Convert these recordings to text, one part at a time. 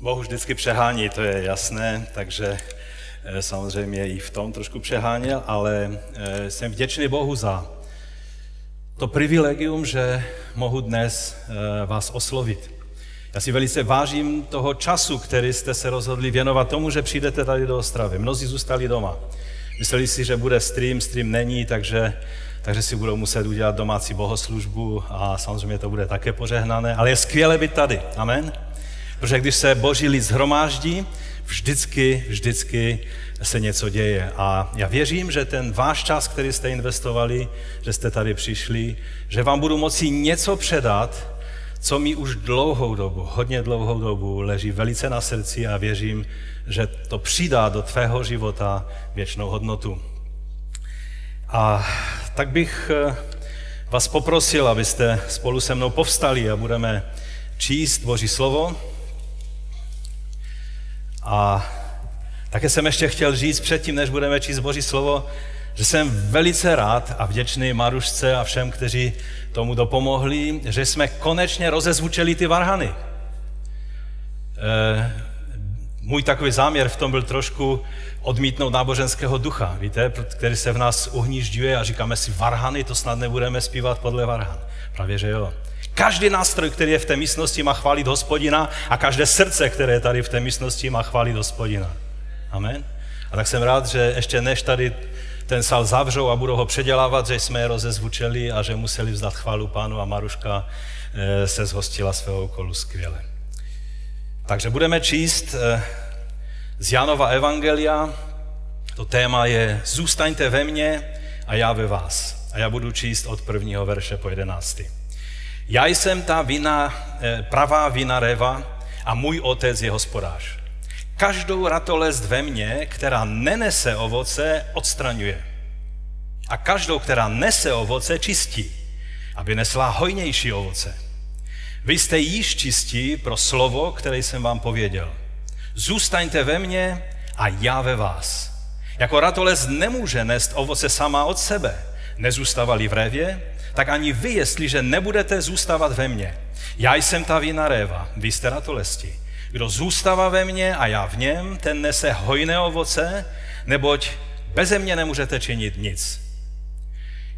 Bohu vždycky přehání, to je jasné, takže eh, samozřejmě i v tom trošku přeháněl, ale eh, jsem vděčný Bohu za to privilegium, že mohu dnes eh, vás oslovit. Já si velice vážím toho času, který jste se rozhodli věnovat tomu, že přijdete tady do Ostravy. Mnozí zůstali doma. Mysleli si, že bude stream, stream není, takže, takže si budou muset udělat domácí bohoslužbu a samozřejmě to bude také požehnané, ale je skvělé být tady. Amen. Protože když se boží lid zhromáždí, vždycky, vždycky se něco děje. A já věřím, že ten váš čas, který jste investovali, že jste tady přišli, že vám budu moci něco předat, co mi už dlouhou dobu, hodně dlouhou dobu leží velice na srdci a věřím, že to přidá do tvého života věčnou hodnotu. A tak bych eh, vás poprosil, abyste spolu se mnou povstali a budeme číst Boží slovo. A také jsem ještě chtěl říct předtím, než budeme číst Boží slovo, že jsem velice rád a vděčný Marušce a všem, kteří tomu dopomohli, že jsme konečně rozezvučili ty varhany. E, můj takový záměr v tom byl trošku odmítnout náboženského ducha, víte, který se v nás uhnížďuje a říkáme si, varhany, to snad nebudeme zpívat podle varhan. Právě, že jo. Každý nástroj, který je v té místnosti, má chválit hospodina a každé srdce, které je tady v té místnosti, má chválit hospodina. Amen. A tak jsem rád, že ještě než tady ten sál zavřou a budou ho předělávat, že jsme je rozezvučeli a že museli vzdat chválu pánu a Maruška eh, se zhostila svého úkolu skvěle. Takže budeme číst eh, z Janova Evangelia. To téma je Zůstaňte ve mně a já ve vás. A já budu číst od prvního verše po jedenáctý. Já jsem ta vina, eh, pravá vina Reva a můj otec je hospodář. Každou ratolest ve mně, která nenese ovoce, odstraňuje. A každou, která nese ovoce, čistí, aby nesla hojnější ovoce. Vy jste již čistí pro slovo, které jsem vám pověděl. Zůstaňte ve mně a já ve vás. Jako ratolest nemůže nést ovoce sama od sebe. Nezůstávali v révě, tak ani vy, jestliže nebudete zůstávat ve mně. Já jsem ta vina réva, vy jste ratolesti. Kdo zůstává ve mně a já v něm, ten nese hojné ovoce, neboť beze mě nemůžete činit nic.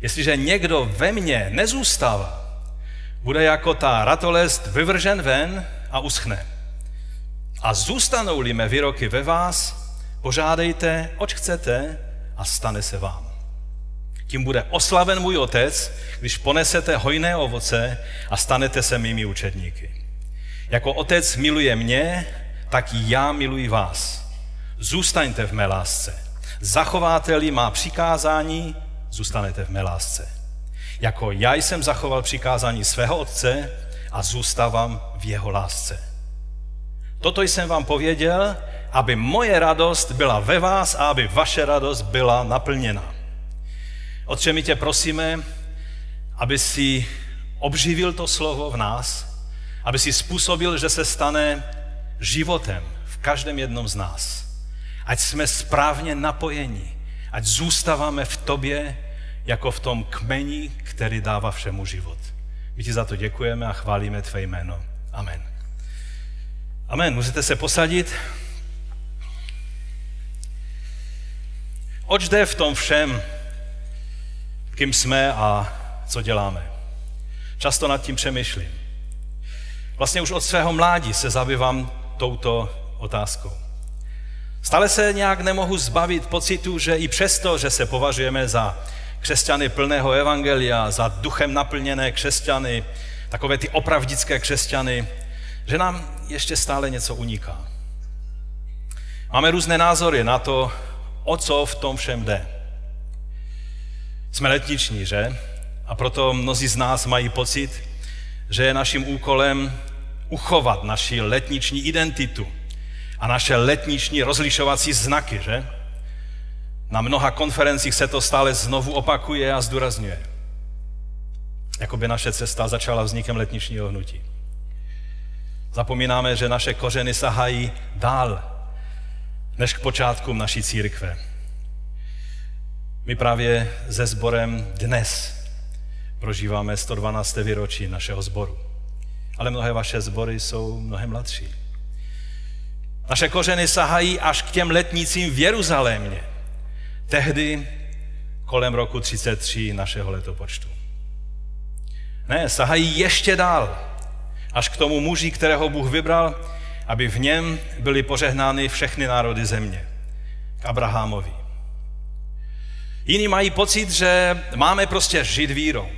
Jestliže někdo ve mně nezůstává, bude jako ta ratolest vyvržen ven a uschne. A zůstanou-li mé výroky ve vás, požádejte, oč chcete a stane se vám. Tím bude oslaven můj otec, když ponesete hojné ovoce a stanete se mými učedníky. Jako otec miluje mě, tak i já miluji vás. Zůstaňte v mé lásce. Zachováte-li má přikázání, zůstanete v mé lásce. Jako já jsem zachoval přikázání svého otce a zůstávám v jeho lásce. Toto jsem vám pověděl, aby moje radost byla ve vás a aby vaše radost byla naplněna. Otče, my tě prosíme, aby si obživil to slovo v nás, aby si způsobil, že se stane životem v každém jednom z nás. Ať jsme správně napojeni, ať zůstáváme v tobě jako v tom kmeni, který dává všemu život. My ti za to děkujeme a chválíme tvé jméno. Amen. Amen. Můžete se posadit. Oč jde v tom všem, kým jsme a co děláme? Často nad tím přemýšlím. Vlastně už od svého mládí se zabývám touto otázkou. Stále se nějak nemohu zbavit pocitu, že i přesto, že se považujeme za křesťany plného evangelia, za duchem naplněné křesťany, takové ty opravdické křesťany, že nám ještě stále něco uniká. Máme různé názory na to, o co v tom všem jde. Jsme letniční, že? A proto mnozí z nás mají pocit, že je naším úkolem uchovat naši letniční identitu a naše letniční rozlišovací znaky, že? Na mnoha konferencích se to stále znovu opakuje a zdůrazňuje. Jakoby naše cesta začala vznikem letničního hnutí. Zapomínáme, že naše kořeny sahají dál než k počátkům naší církve. My právě se sborem dnes prožíváme 112. výročí našeho sboru ale mnohé vaše sbory jsou mnohem mladší. Naše kořeny sahají až k těm letnicím v Jeruzalémě. Tehdy kolem roku 33 našeho letopočtu. Ne, sahají ještě dál, až k tomu muži, kterého Bůh vybral, aby v něm byly požehnány všechny národy země. K Abrahamovi. Jiní mají pocit, že máme prostě žít vírou.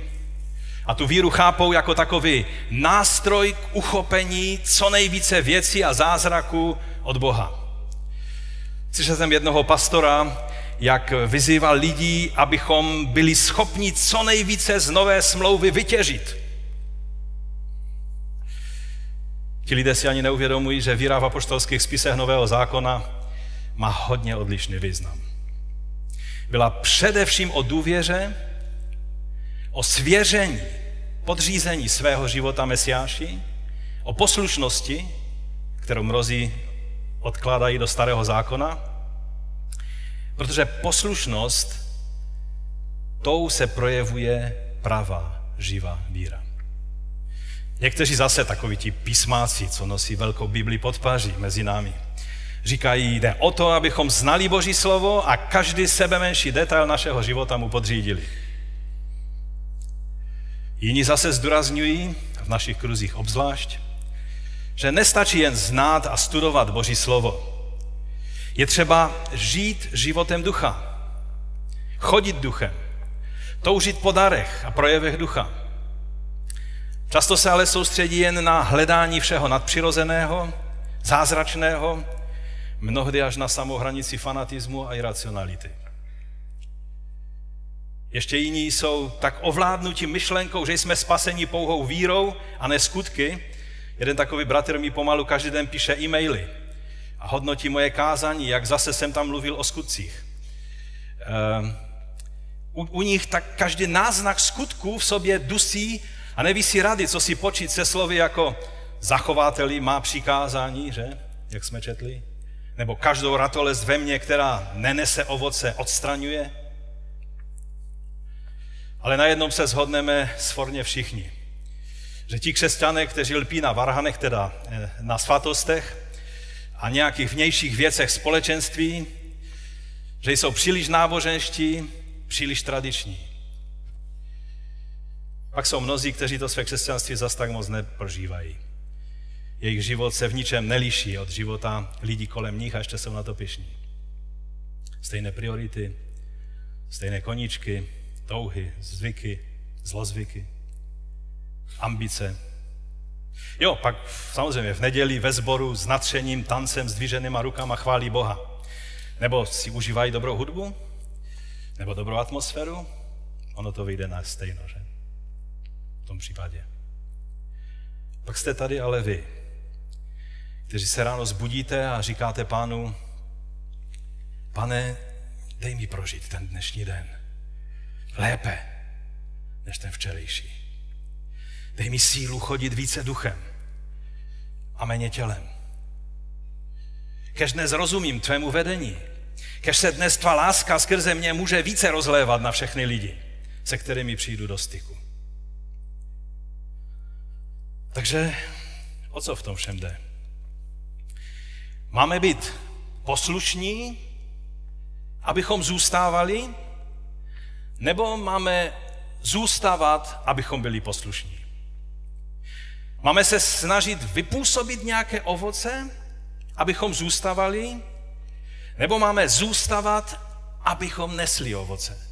A tu víru chápou jako takový nástroj k uchopení co nejvíce věcí a zázraků od Boha. Slyšel jsem jednoho pastora, jak vyzýval lidí, abychom byli schopni co nejvíce z nové smlouvy vytěžit. Ti lidé si ani neuvědomují, že víra v apoštolských spisech Nového zákona má hodně odlišný význam. Byla především o důvěře, o svěření, podřízení svého života Mesiáši, o poslušnosti, kterou mnozí odkládají do starého zákona, protože poslušnost, tou se projevuje pravá, živá víra. Někteří zase takoví ti písmáci, co nosí velkou Bibli pod paří mezi námi, říkají, jde o to, abychom znali Boží slovo a každý sebe menší detail našeho života mu podřídili. Jiní zase zdůrazňují, v našich kruzích obzvlášť, že nestačí jen znát a studovat Boží slovo. Je třeba žít životem ducha, chodit duchem, toužit po darech a projevech ducha. Často se ale soustředí jen na hledání všeho nadpřirozeného, zázračného, mnohdy až na samou hranici fanatismu a iracionality. Ještě jiní jsou tak ovládnutí myšlenkou, že jsme spaseni pouhou vírou a ne skutky. Jeden takový bratr mi pomalu každý den píše e-maily a hodnotí moje kázání, jak zase jsem tam mluvil o skutcích. Ehm, u, u nich tak každý náznak skutků v sobě dusí a neví si rady, co si počít se slovy jako zachovateli má přikázání, že? Jak jsme četli. Nebo každou ratolest ve mně, která nenese ovoce, odstraňuje. Ale na jednom se shodneme svorně všichni. Že ti křesťané, kteří lpí na varhanech, teda eh, na svatostech a nějakých vnějších věcech společenství, že jsou příliš náboženští, příliš tradiční. Pak jsou mnozí, kteří to své křesťanství zas tak moc neprožívají. Jejich život se v ničem neliší od života lidí kolem nich a ještě jsou na to pišní. Stejné priority, stejné koníčky, touhy, zvyky, zlozvyky, ambice. Jo, pak samozřejmě v neděli ve sboru s natřením, tancem, s dvíženýma rukama chválí Boha. Nebo si užívají dobrou hudbu, nebo dobrou atmosféru, ono to vyjde na stejno, že? V tom případě. Pak jste tady ale vy, kteří se ráno zbudíte a říkáte pánu, pane, dej mi prožít ten dnešní den lépe než ten včerejší. Dej mi sílu chodit více duchem a méně tělem. Kež dnes rozumím tvému vedení. Kež se dnes tvá láska skrze mě může více rozlévat na všechny lidi, se kterými přijdu do styku. Takže o co v tom všem jde? Máme být poslušní, abychom zůstávali, nebo máme zůstávat, abychom byli poslušní? Máme se snažit vypůsobit nějaké ovoce, abychom zůstávali, nebo máme zůstávat, abychom nesli ovoce?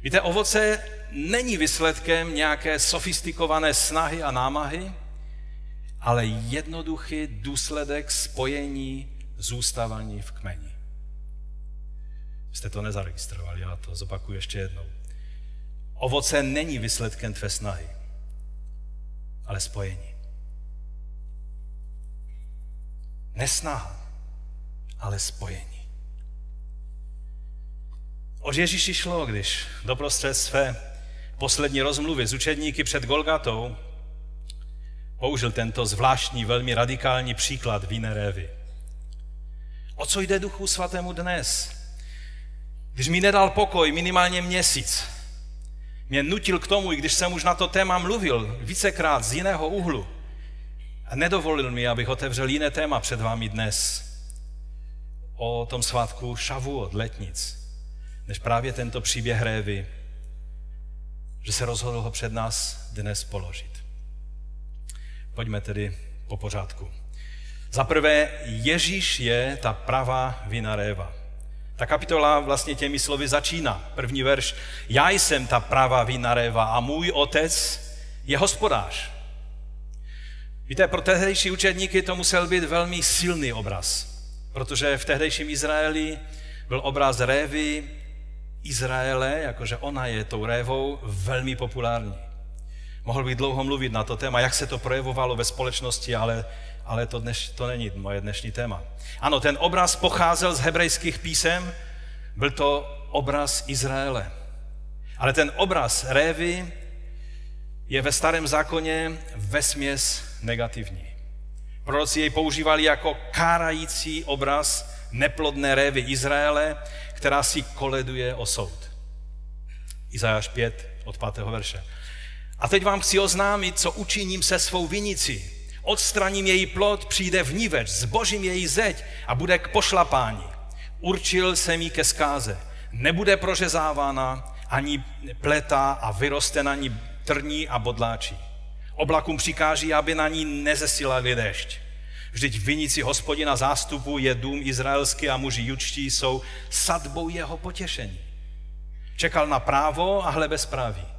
Víte, ovoce není výsledkem nějaké sofistikované snahy a námahy, ale jednoduchý důsledek spojení zůstávání v kmeni. Jste to nezaregistrovali, já to zopakuju ještě jednou. Ovoce není výsledkem tvé snahy, ale spojení. Nesnaha, ale spojení. O Ježíši šlo, když doprostřed své poslední rozmluvy s učedníky před Golgatou použil tento zvláštní, velmi radikální příklad víné révy. O co jde Duchu Svatému dnes? Když mi nedal pokoj minimálně měsíc, mě nutil k tomu, i když jsem už na to téma mluvil vícekrát z jiného úhlu, A nedovolil mi, abych otevřel jiné téma před vámi dnes o tom svátku Šavu od letnic, než právě tento příběh Révy, že se rozhodl ho před nás dnes položit. Pojďme tedy po pořádku. Za prvé, Ježíš je ta pravá vina réva. Ta kapitola vlastně těmi slovy začíná. První verš. Já jsem ta pravá vina réva a můj otec je hospodář. Víte, pro tehdejší učedníky to musel být velmi silný obraz, protože v tehdejším Izraeli byl obraz révy Izraele, jakože ona je tou révou, velmi populární. Mohl bych dlouho mluvit na to téma, jak se to projevovalo ve společnosti, ale, ale to, dneš, to není moje dnešní téma. Ano, ten obraz pocházel z hebrejských písem, byl to obraz Izraele. Ale ten obraz révy je ve starém zákoně vesměs negativní. Proroci jej používali jako kárající obraz neplodné révy Izraele, která si koleduje o soud. Izajáš 5 od 5. verše. A teď vám chci oznámit, co učiním se svou vinici. Odstraním její plod, přijde vníveč, zbožím její zeď a bude k pošlapání. Určil jsem jí ke zkáze. Nebude prořezávána ani pletá a vyroste na ní trní a bodláčí. Oblakům přikáží, aby na ní nezesilali dešť. Vždyť vinici hospodina zástupu je dům izraelský a muži jučtí jsou sadbou jeho potěšení. Čekal na právo a hle bezpráví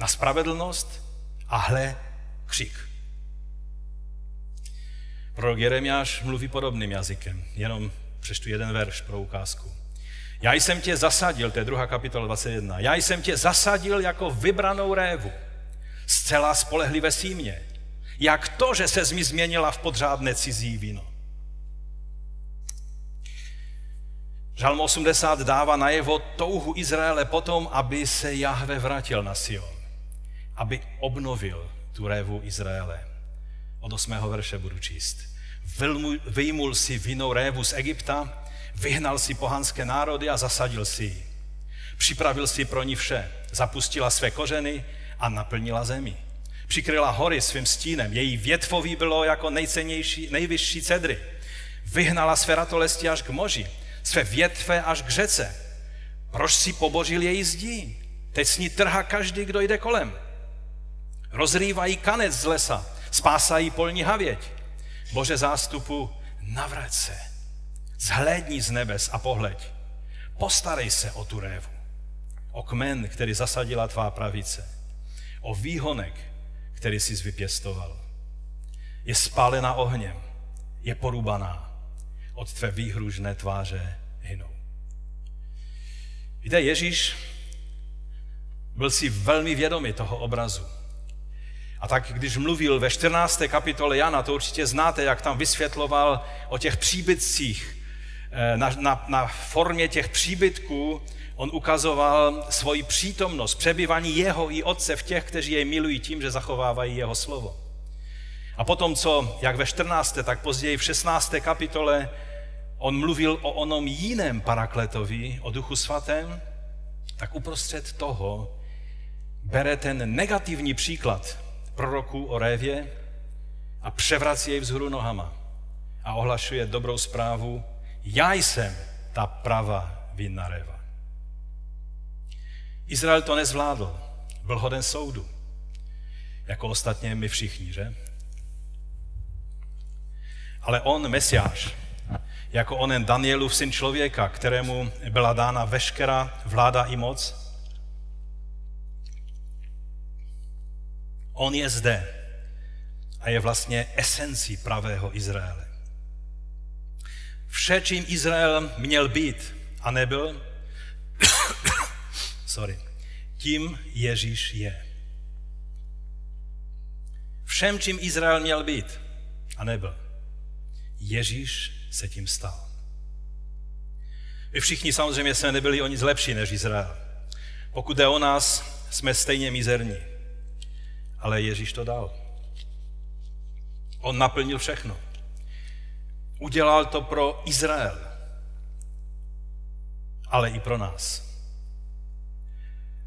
na spravedlnost a hle křik. Prorok Jeremiáš mluví podobným jazykem, jenom přeštu jeden verš pro ukázku. Já jsem tě zasadil, to je druhá kapitola 21, já jsem tě zasadil jako vybranou révu, zcela spolehlivé símě. Jak to, že se mi změnila v podřádné cizí víno. Žalm 80 dává najevo touhu Izraele potom, aby se Jahve vrátil na Sion aby obnovil tu révu Izraele. Od 8. verše budu číst. Vyjmul si vinou révu z Egypta, vyhnal si pohanské národy a zasadil si ji. Připravil si pro ní vše, zapustila své kořeny a naplnila zemi. Přikryla hory svým stínem, její větvoví bylo jako nejcennější, nejvyšší cedry. Vyhnala své ratolesti až k moři, své větve až k řece. Proč si pobožil její zdí? Teď s ní trhá každý, kdo jde kolem. Rozrývají kanec z lesa, spásají polní havěť. Bože zástupu, navrať se, zhlédni z nebes a pohleď. Postarej se o tu révu, o kmen, který zasadila tvá pravice, o výhonek, který jsi vypěstoval. Je spálena ohněm, je porubaná, od tvé výhružné tváře hynou. Víte, Ježíš byl si velmi vědomý toho obrazu. A tak když mluvil ve 14. kapitole Jana, to určitě znáte, jak tam vysvětloval o těch příbytcích, eh, na, na, na formě těch příbytků on ukazoval svoji přítomnost, přebyvání jeho i otce v těch, kteří jej milují tím, že zachovávají jeho slovo. A potom, co, jak ve 14., tak později v 16. kapitole, on mluvil o onom jiném parakletovi, o duchu svatém, tak uprostřed toho bere ten negativní příklad proroků o révě a převrací jej vzhůru nohama a ohlašuje dobrou zprávu, já jsem ta prava vinná réva. Izrael to nezvládl, byl hoden soudu, jako ostatně my všichni, že? Ale on, Mesiáš, jako onen Danielův syn člověka, kterému byla dána veškerá vláda i moc, On je zde a je vlastně esencí pravého Izraele. Vše, čím Izrael měl být a nebyl, sorry, tím Ježíš je. Všem, čím Izrael měl být a nebyl, Ježíš se tím stal. My všichni samozřejmě jsme nebyli o nic lepší než Izrael. Pokud jde o nás, jsme stejně mizerní ale Ježíš to dal. On naplnil všechno. Udělal to pro Izrael, ale i pro nás.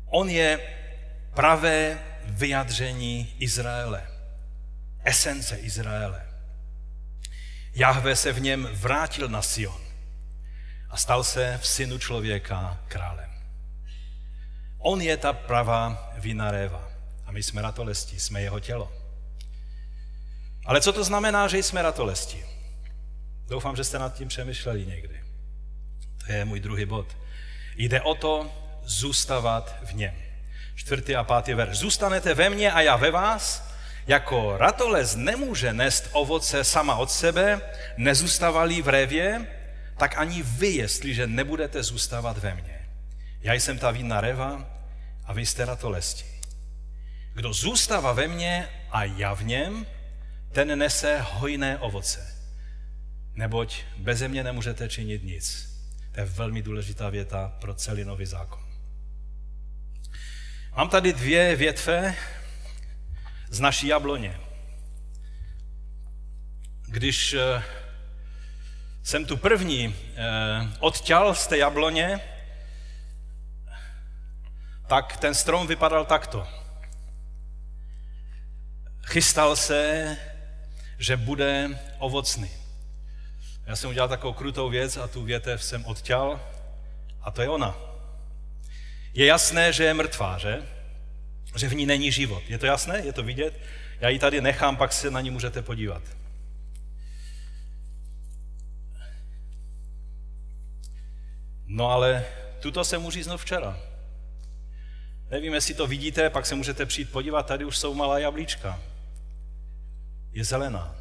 On je pravé vyjadření Izraele. esence Izraele. Jahve se v něm vrátil na Sion a stal se v synu člověka králem. On je ta pravá vina réva a my jsme ratolesti, jsme jeho tělo. Ale co to znamená, že jsme ratolesti? Doufám, že jste nad tím přemýšleli někdy. To je můj druhý bod. Jde o to zůstávat v něm. Čtvrtý a pátý verš. Zůstanete ve mně a já ve vás, jako ratolest nemůže nést ovoce sama od sebe, nezůstávali v révě, tak ani vy, jestliže nebudete zůstávat ve mně. Já jsem ta vinná reva a vy jste ratolesti. Kdo zůstává ve mně a já v něm, ten nese hojné ovoce. Neboť bez mě nemůžete činit nic. To je velmi důležitá věta pro celý nový zákon. Mám tady dvě větve z naší jabloně. Když eh, jsem tu první eh, odťal z té jabloně, tak ten strom vypadal takto. Chystal se, že bude ovocný. Já jsem udělal takovou krutou věc a tu větev jsem odťal a to je ona. Je jasné, že je mrtvá, že? Že v ní není život. Je to jasné? Je to vidět? Já ji tady nechám, pak se na ní můžete podívat. No ale tuto jsem uříznul včera. Nevím, jestli to vidíte, pak se můžete přijít podívat, tady už jsou malá jablíčka. Je zelená.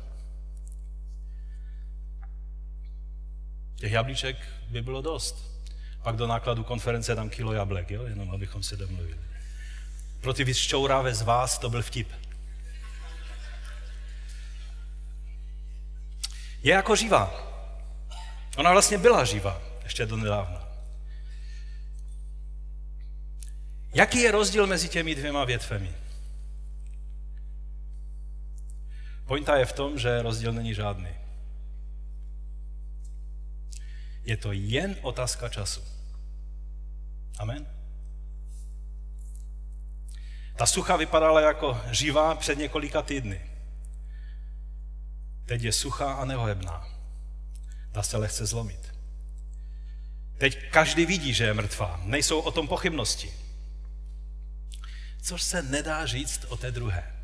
Těch jablíček by bylo dost. Pak do nákladu konference dám kilo jablek, jo? jenom abychom se domluvili. Pro ty vyšťouravé z vás to byl vtip. Je jako živá. Ona vlastně byla živá, ještě do nedávna. Jaký je rozdíl mezi těmi dvěma větvemi? Pointa je v tom, že rozdíl není žádný. Je to jen otázka času. Amen. Ta sucha vypadala jako živá před několika týdny. Teď je suchá a neohebná. Dá se lehce zlomit. Teď každý vidí, že je mrtvá. Nejsou o tom pochybnosti. Což se nedá říct o té druhé.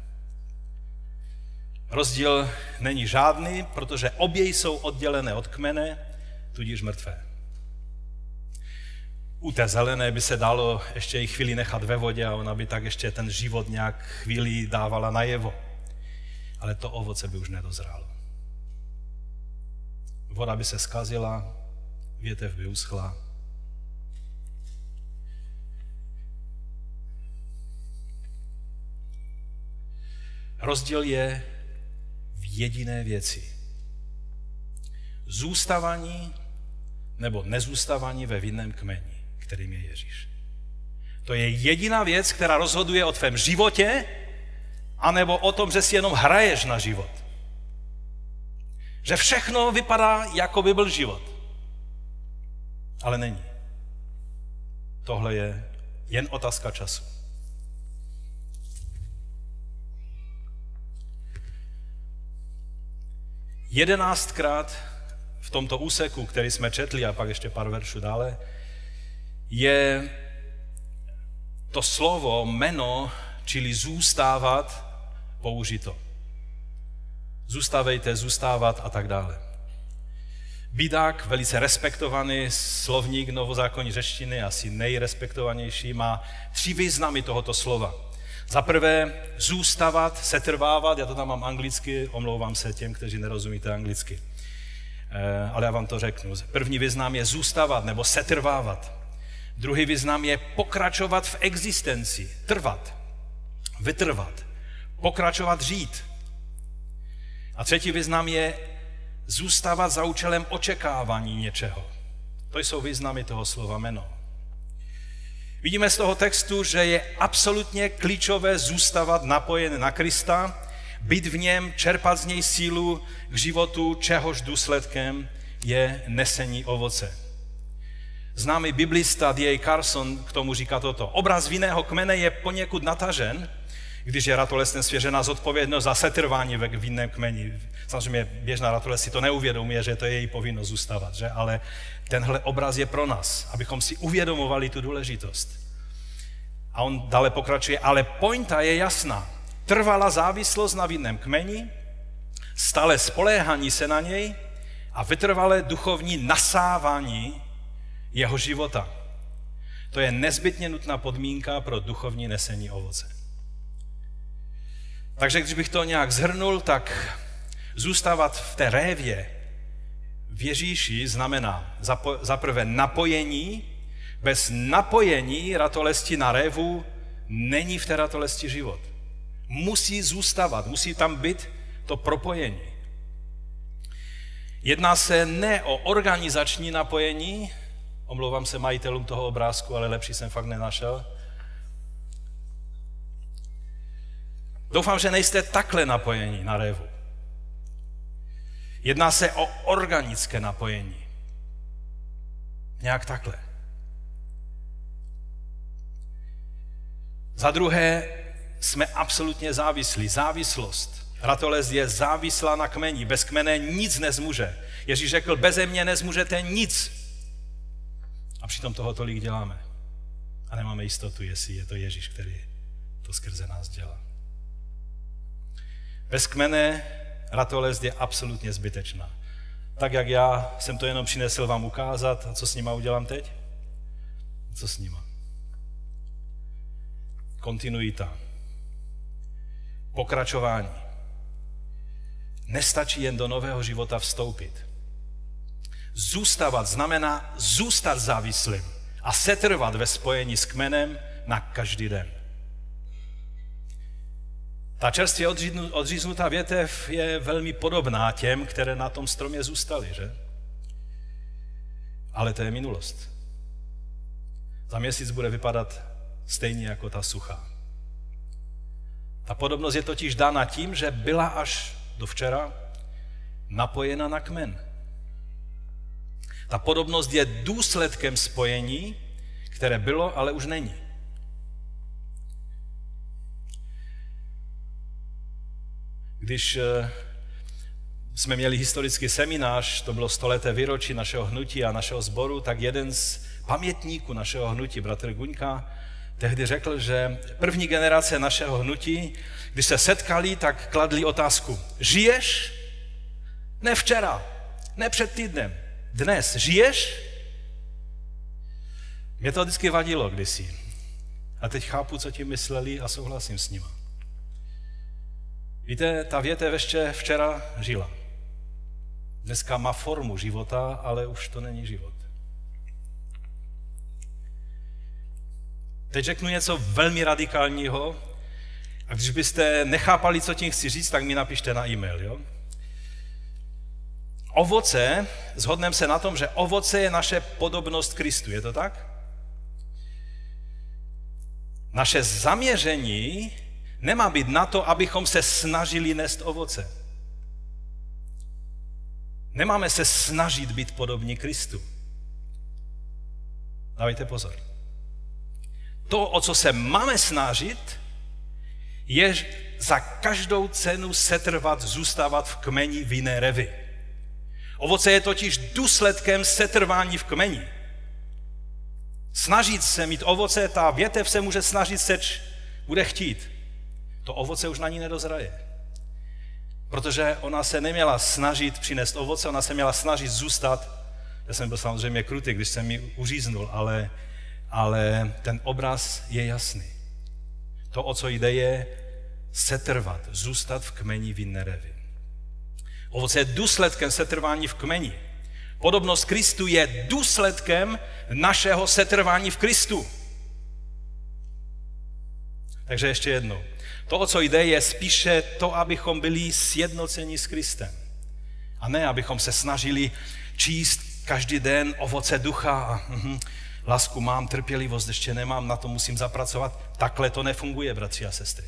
Rozdíl není žádný, protože obě jsou oddělené od kmene, tudíž mrtvé. U té zelené by se dalo ještě i chvíli nechat ve vodě a ona by tak ještě ten život nějak chvíli dávala najevo. Ale to ovoce by už nedozrálo. Voda by se skazila, větev by uschla. Rozdíl je jediné věci. Zůstávání nebo nezůstávání ve vinném kmeni kterým je Ježíš. To je jediná věc, která rozhoduje o tvém životě, anebo o tom, že si jenom hraješ na život. Že všechno vypadá, jako by byl život. Ale není. Tohle je jen otázka času. Jedenáctkrát v tomto úseku, který jsme četli, a pak ještě pár veršů dále, je to slovo, jméno, čili zůstávat, použito. Zůstávejte, zůstávat a tak dále. Bídák, velice respektovaný slovník novozákonní řeštiny, asi nejrespektovanější, má tři významy tohoto slova. Za prvé zůstávat, setrvávat, já to tam mám anglicky, omlouvám se těm, kteří nerozumíte anglicky. Eh, ale já vám to řeknu. První význam je zůstávat nebo setrvávat. Druhý význam je pokračovat v existenci, trvat, vytrvat, pokračovat žít. A třetí význam je zůstávat za účelem očekávání něčeho. To jsou významy toho slova jméno. Vidíme z toho textu, že je absolutně klíčové zůstávat napojen na Krista, být v něm, čerpat z něj sílu k životu, čehož důsledkem je nesení ovoce. Známý biblista D.A. Carson k tomu říká toto. Obraz vinného kmene je poněkud natažen, když je ratolestem svěřena zodpovědnost za setrvání ve vinném kmeni. Samozřejmě běžná ratoles si to neuvědomuje, že to je její povinnost zůstávat, že? ale tenhle obraz je pro nás, abychom si uvědomovali tu důležitost. A on dále pokračuje, ale pointa je jasná. Trvala závislost na vinném kmeni, stále spoléhání se na něj a vytrvalé duchovní nasávání jeho života. To je nezbytně nutná podmínka pro duchovní nesení ovoce. Takže když bych to nějak zhrnul, tak zůstávat v té révě v Ježíši znamená za prvé napojení. Bez napojení ratolesti na révu není v té ratolesti život. Musí zůstávat, musí tam být to propojení. Jedná se ne o organizační napojení, omlouvám se majitelům toho obrázku, ale lepší jsem fakt nenašel, Doufám, že nejste takhle napojení na révu. Jedná se o organické napojení. Nějak takhle. Za druhé, jsme absolutně závislí. Závislost. Ratoles je závislá na kmeni. Bez kmene nic nezmůže. Ježíš řekl, beze mě nezmůžete nic. A přitom toho tolik děláme. A nemáme jistotu, jestli je to Ježíš, který to skrze nás dělá. Bez kmene ratolest je absolutně zbytečná. Tak jak já jsem to jenom přinesl vám ukázat, a co s nima udělám teď? Co s nima? Kontinuita. Pokračování. Nestačí jen do nového života vstoupit. Zůstávat znamená zůstat závislým a setrvat ve spojení s kmenem na každý den. Ta čerstvě odříznutá větev je velmi podobná těm, které na tom stromě zůstaly, že? Ale to je minulost. Za měsíc bude vypadat stejně jako ta suchá. Ta podobnost je totiž dána tím, že byla až do včera napojena na kmen. Ta podobnost je důsledkem spojení, které bylo, ale už není. Když eh, jsme měli historický seminář, to bylo stoleté výročí našeho hnutí a našeho sboru, tak jeden z pamětníků našeho hnutí, bratr Guňka, tehdy řekl, že první generace našeho hnutí, když se setkali, tak kladli otázku, žiješ? Ne včera, ne před týdnem, dnes žiješ? Mě to vždycky vadilo kdysi. A teď chápu, co tím mysleli a souhlasím s nimi. Víte, ta větev ještě včera žila. Dneska má formu života, ale už to není život. Teď řeknu něco velmi radikálního a když byste nechápali, co tím chci říct, tak mi napište na e-mail. Jo? Ovoce, zhodneme se na tom, že ovoce je naše podobnost Kristu, je to tak? Naše zaměření nemá být na to, abychom se snažili nést ovoce. Nemáme se snažit být podobní Kristu. Dávejte pozor. To, o co se máme snažit, je za každou cenu setrvat, zůstávat v kmeni jiné revy. Ovoce je totiž důsledkem setrvání v kmeni. Snažit se mít ovoce, ta větev se může snažit seč, bude chtít to ovoce už na ní nedozraje. Protože ona se neměla snažit přinést ovoce, ona se měla snažit zůstat. Já jsem byl samozřejmě krutý, když jsem mi uříznul, ale, ale ten obraz je jasný. To, o co jde, je setrvat, zůstat v kmeni vinné revy. Ovoce je důsledkem setrvání v kmeni. Podobnost Kristu je důsledkem našeho setrvání v Kristu. Takže ještě jednou. To, o co jde, je spíše to, abychom byli sjednoceni s Kristem. A ne, abychom se snažili číst každý den ovoce ducha a uh, lásku mám, trpělivost ještě nemám, na to musím zapracovat. Takhle to nefunguje, bratři a sestry.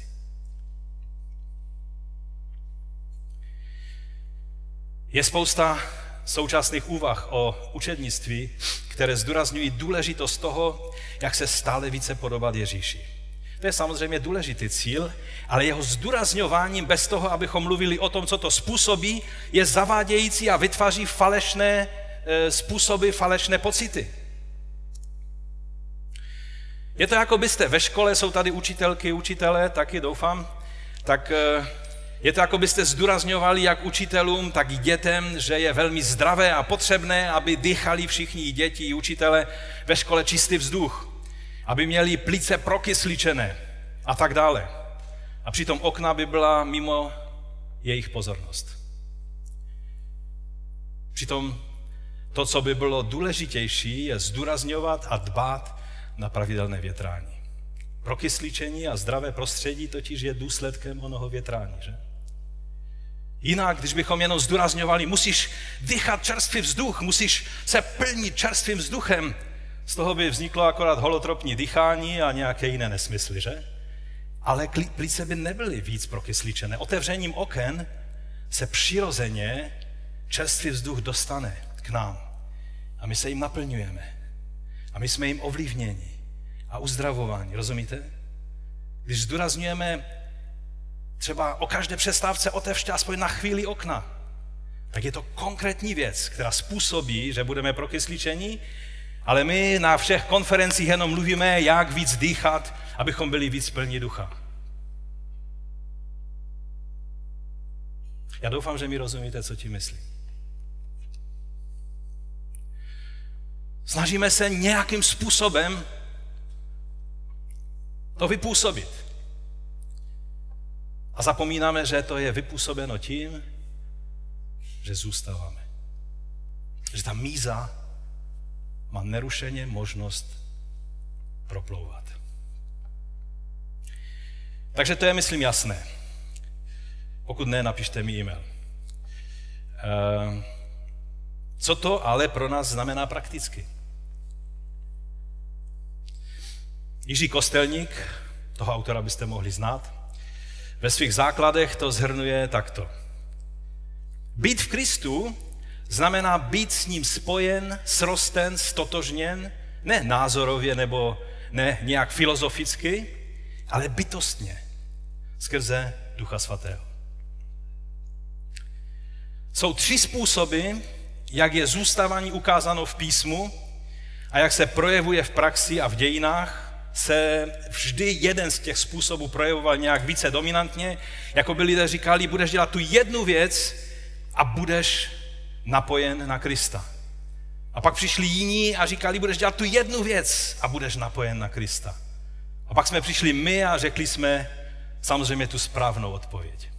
Je spousta současných úvah o učednictví, které zdůrazňují důležitost toho, jak se stále více podobat Ježíši. To je samozřejmě důležitý cíl, ale jeho zdůrazňováním bez toho, abychom mluvili o tom, co to způsobí, je zavádějící a vytváří falešné e, způsoby, falešné pocity. Je to jako byste ve škole, jsou tady učitelky, učitelé, taky doufám, tak e, je to jako byste zdůrazňovali jak učitelům, tak i dětem, že je velmi zdravé a potřebné, aby dýchali všichni děti i učitele ve škole čistý vzduch aby měli plíce prokysličené a tak dále. A přitom okna by byla mimo jejich pozornost. Přitom to, co by bylo důležitější, je zdůrazňovat a dbát na pravidelné větrání. Prokysličení a zdravé prostředí totiž je důsledkem onoho větrání, že? Jinak, když bychom jenom zdůrazňovali, musíš dýchat čerstvý vzduch, musíš se plnit čerstvým vzduchem, z toho by vzniklo akorát holotropní dýchání a nějaké jiné nesmysly, že? Ale plíce by nebyly víc prokysličené. Otevřením oken se přirozeně čerstvý vzduch dostane k nám. A my se jim naplňujeme. A my jsme jim ovlivněni a uzdravováni, rozumíte? Když zdůrazňujeme třeba o každé přestávce otevřte aspoň na chvíli okna, tak je to konkrétní věc, která způsobí, že budeme prokysličení ale my na všech konferencích jenom mluvíme, jak víc dýchat, abychom byli víc plní ducha. Já doufám, že mi rozumíte, co ti myslím. Snažíme se nějakým způsobem to vypůsobit. A zapomínáme, že to je vypůsobeno tím, že zůstáváme. Že ta míza má nerušeně možnost proplouvat. Takže to je, myslím, jasné. Pokud ne, napište mi e-mail. Co to ale pro nás znamená prakticky? Jiří Kostelník, toho autora byste mohli znát, ve svých základech to zhrnuje takto. Být v Kristu znamená být s ním spojen, srosten, stotožněn, ne názorově nebo ne nějak filozoficky, ale bytostně, skrze Ducha Svatého. Jsou tři způsoby, jak je zůstávání ukázáno v písmu a jak se projevuje v praxi a v dějinách, se vždy jeden z těch způsobů projevoval nějak více dominantně, jako by lidé říkali, budeš dělat tu jednu věc a budeš napojen na Krista. A pak přišli jiní a říkali, budeš dělat tu jednu věc a budeš napojen na Krista. A pak jsme přišli my a řekli jsme samozřejmě tu správnou odpověď.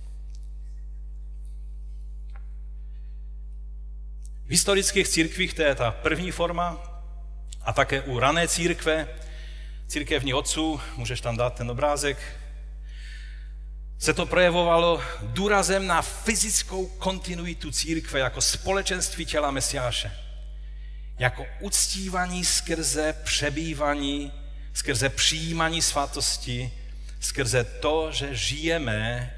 V historických církvích to je ta první forma a také u rané církve, církevní otců, můžeš tam dát ten obrázek, se to projevovalo důrazem na fyzickou kontinuitu církve jako společenství těla Mesiáše. Jako uctívaní skrze přebývaní, skrze přijímaní svatosti, skrze to, že žijeme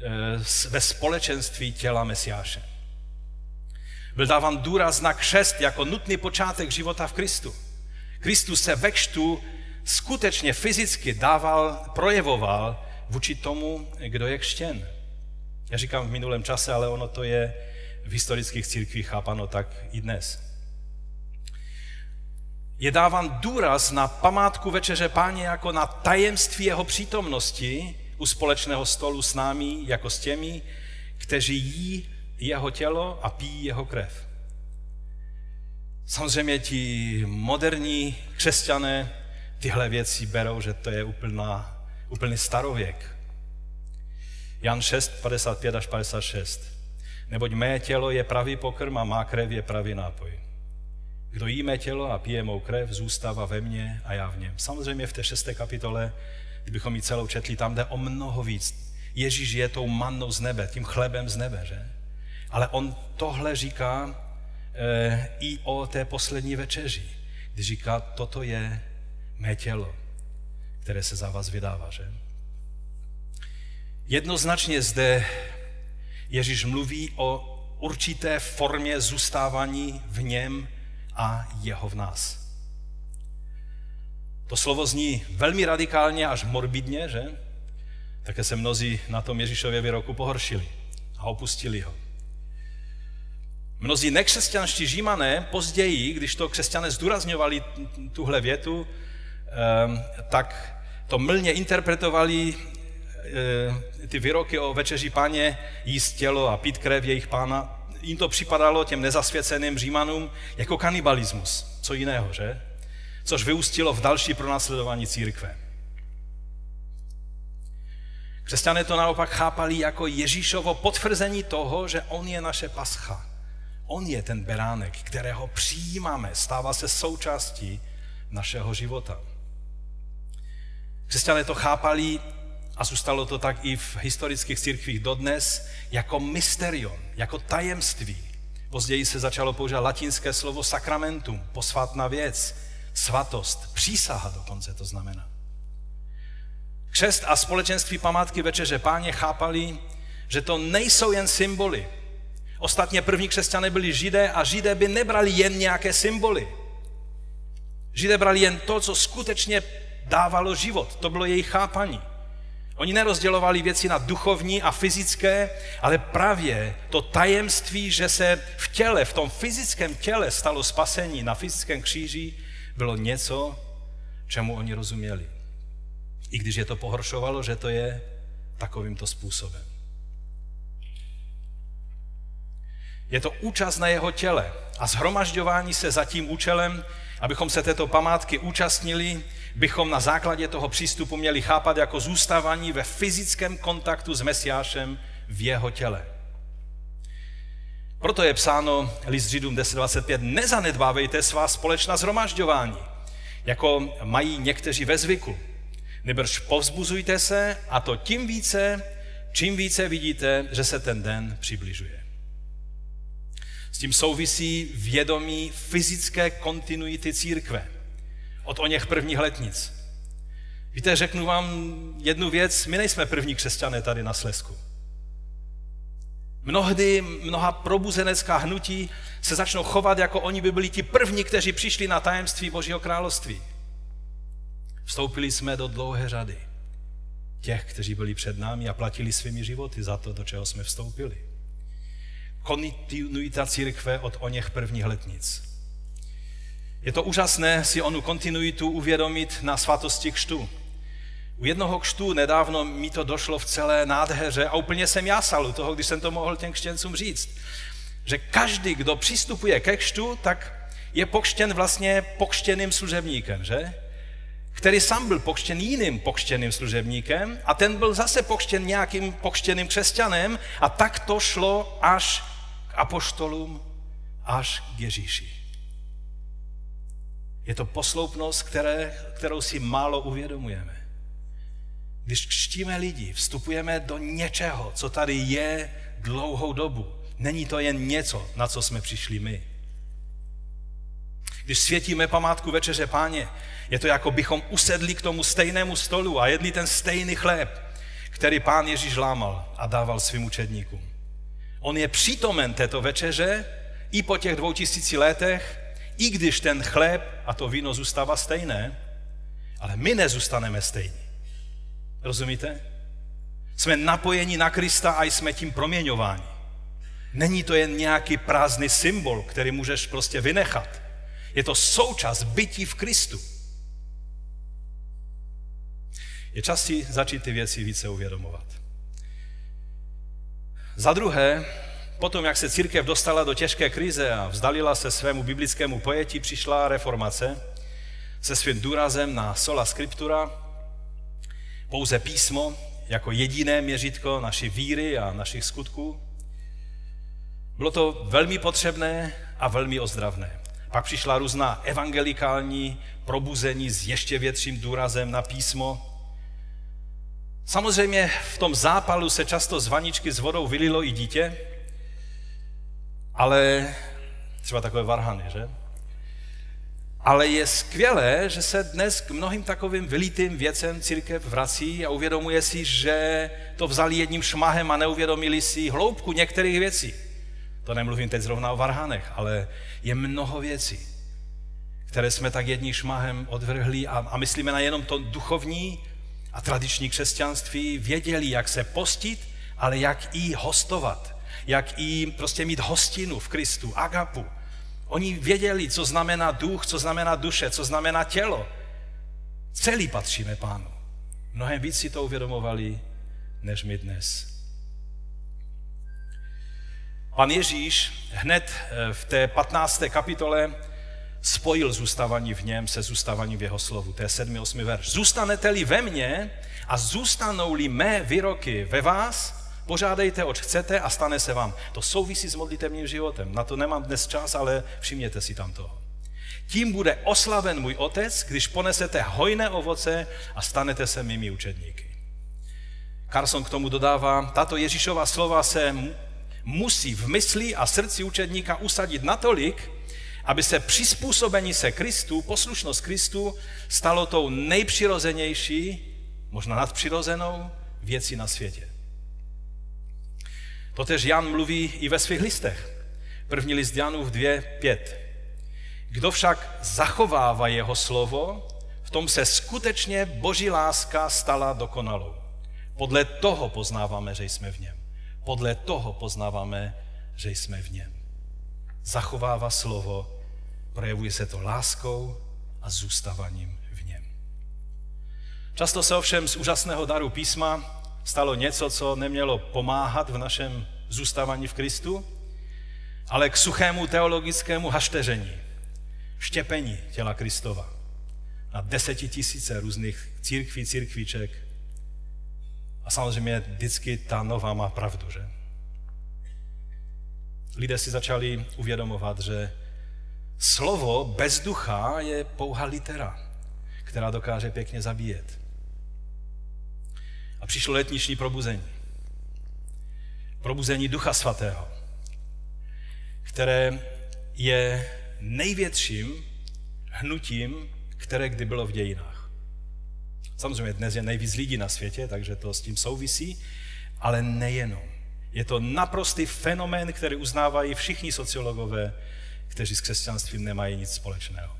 eh, ve společenství těla Mesiáše. Byl dáván důraz na křest jako nutný počátek života v Kristu. Kristus se ve křtu skutečně fyzicky dával, projevoval vůči tomu, kdo je křtěn. Já říkám v minulém čase, ale ono to je v historických církvích chápano tak i dnes. Je dáván důraz na památku Večeře Páně jako na tajemství jeho přítomnosti u společného stolu s námi, jako s těmi, kteří jí jeho tělo a pijí jeho krev. Samozřejmě ti moderní křesťané tyhle věci berou, že to je úplná úplný starověk. Jan 6, 55 až 56. Neboť mé tělo je pravý pokrm a má krev je pravý nápoj. Kdo jí mé tělo a pije mou krev, zůstává ve mně a já v něm. Samozřejmě v té šesté kapitole, kdybychom ji celou četli, tam jde o mnoho víc. Ježíš je tou mannou z nebe, tím chlebem z nebe, že? Ale on tohle říká e, i o té poslední večeři, když říká, toto je mé tělo, které se za vás vydává, že? Jednoznačně zde Ježíš mluví o určité formě zůstávání v něm a jeho v nás. To slovo zní velmi radikálně až morbidně, že? Také se mnozí na tom Ježíšově výroku pohoršili a opustili ho. Mnozí nekřesťanští římané později, když to křesťané zdůrazňovali tuhle větu, ehm, tak to mlně interpretovali eh, ty výroky o večeři páně, jíst tělo a pít krev jejich pána. Jim to připadalo těm nezasvěceným římanům jako kanibalismus. Co jiného, že? Což vyústilo v další pronásledování církve. Křesťané to naopak chápali jako Ježíšovo potvrzení toho, že on je naše pascha. On je ten beránek, kterého přijímáme, stává se součástí našeho života. Křesťané to chápali a zůstalo to tak i v historických církvích dodnes jako mysterium, jako tajemství. Později se začalo používat latinské slovo sakramentum, posvátná věc, svatost, přísaha dokonce to znamená. Křest a společenství památky Večeře Páně chápali, že to nejsou jen symboly. Ostatně první křesťané byli židé a židé by nebrali jen nějaké symboly. Židé brali jen to, co skutečně dávalo život. To bylo jejich chápaní. Oni nerozdělovali věci na duchovní a fyzické, ale právě to tajemství, že se v těle, v tom fyzickém těle stalo spasení na fyzickém kříži, bylo něco, čemu oni rozuměli. I když je to pohoršovalo, že to je takovýmto způsobem. Je to účast na jeho těle a zhromažďování se za tím účelem, abychom se této památky účastnili, bychom na základě toho přístupu měli chápat jako zůstávání ve fyzickém kontaktu s Mesiášem v jeho těle. Proto je psáno list Židům 10.25, nezanedbávejte svá společná zhromažďování, jako mají někteří ve zvyku. Nebrž povzbuzujte se a to tím více, čím více vidíte, že se ten den přibližuje. S tím souvisí vědomí fyzické kontinuity církve od o něch prvních letnic. Víte, řeknu vám jednu věc, my nejsme první křesťané tady na Slesku. Mnohdy mnoha probuzenecká hnutí se začnou chovat, jako oni by byli ti první, kteří přišli na tajemství Božího království. Vstoupili jsme do dlouhé řady těch, kteří byli před námi a platili svými životy za to, do čeho jsme vstoupili. Kontinuita církve od o něch prvních letnic. Je to úžasné si onu kontinuitu uvědomit na svatosti kštu. U jednoho kštu nedávno mi to došlo v celé nádheře a úplně jsem jásal u toho, když jsem to mohl těm kštěncům říct. Že každý, kdo přistupuje ke kštu, tak je pokštěn vlastně pokštěným služebníkem, že? Který sám byl pokštěn jiným pokštěným služebníkem a ten byl zase pokštěn nějakým pokštěným křesťanem a tak to šlo až k apoštolům, až k Ježíši. Je to posloupnost, které, kterou si málo uvědomujeme. Když křtíme lidi, vstupujeme do něčeho, co tady je dlouhou dobu. Není to jen něco, na co jsme přišli my. Když světíme památku Večeře Páně, je to jako bychom usedli k tomu stejnému stolu a jedli ten stejný chléb, který pán Ježíš lámal a dával svým učedníkům. On je přítomen této večeře i po těch dvou tisíci letech, i když ten chléb a to víno zůstává stejné, ale my nezůstaneme stejní. Rozumíte? Jsme napojeni na Krista a jsme tím proměňováni. Není to jen nějaký prázdný symbol, který můžeš prostě vynechat. Je to součást bytí v Kristu. Je čas si začít ty věci více uvědomovat. Za druhé, potom, jak se církev dostala do těžké krize a vzdalila se svému biblickému pojetí, přišla reformace se svým důrazem na sola scriptura, pouze písmo jako jediné měřitko naší víry a našich skutků. Bylo to velmi potřebné a velmi ozdravné. Pak přišla různá evangelikální probuzení s ještě větším důrazem na písmo. Samozřejmě v tom zápalu se často z vaničky s vodou vylilo i dítě, ale třeba takové varhany, že? Ale je skvělé, že se dnes k mnohým takovým vylitým věcem církev vrací a uvědomuje si, že to vzali jedním šmahem a neuvědomili si hloubku některých věcí. To nemluvím teď zrovna o varhanech, ale je mnoho věcí, které jsme tak jedním šmahem odvrhli a, a myslíme na jenom to duchovní a tradiční křesťanství, věděli, jak se postit, ale jak i hostovat, jak i prostě mít hostinu v Kristu, agapu. Oni věděli, co znamená duch, co znamená duše, co znamená tělo. Celý patříme pánu. Mnohem víc si to uvědomovali, než my dnes. Pan Ježíš hned eh, v té 15. kapitole spojil zůstávání v něm se zůstáváním v jeho slovu. To je 7. 8. verš. Zůstanete-li ve mně a zůstanou-li mé výroky ve vás, požádejte, oč chcete a stane se vám. To souvisí s modlitevním životem. Na to nemám dnes čas, ale všimněte si tam toho. Tím bude oslaven můj otec, když ponesete hojné ovoce a stanete se mými učedníky. Carson k tomu dodává, tato Ježíšova slova se musí v mysli a srdci učedníka usadit natolik, aby se přizpůsobení se Kristu, poslušnost Kristu, stalo tou nejpřirozenější, možná nadpřirozenou věcí na světě. Totež Jan mluví i ve svých listech. První list Janův 2.5. Kdo však zachovává jeho slovo, v tom se skutečně boží láska stala dokonalou. Podle toho poznáváme, že jsme v něm. Podle toho poznáváme, že jsme v něm. Zachovává slovo, projevuje se to láskou a zůstáváním v něm. Často se ovšem z úžasného daru písma stalo něco, co nemělo pomáhat v našem zůstávání v Kristu, ale k suchému teologickému hašteření, štěpení těla Kristova na desetitisíce různých církví, církvíček, a samozřejmě vždycky ta nová má pravdu, že? Lidé si začali uvědomovat, že slovo bez ducha je pouhá litera, která dokáže pěkně zabíjet. A přišlo letniční probuzení. Probuzení Ducha Svatého, které je největším hnutím, které kdy bylo v dějinách. Samozřejmě dnes je nejvíc lidí na světě, takže to s tím souvisí, ale nejenom. Je to naprostý fenomén, který uznávají všichni sociologové, kteří s křesťanstvím nemají nic společného.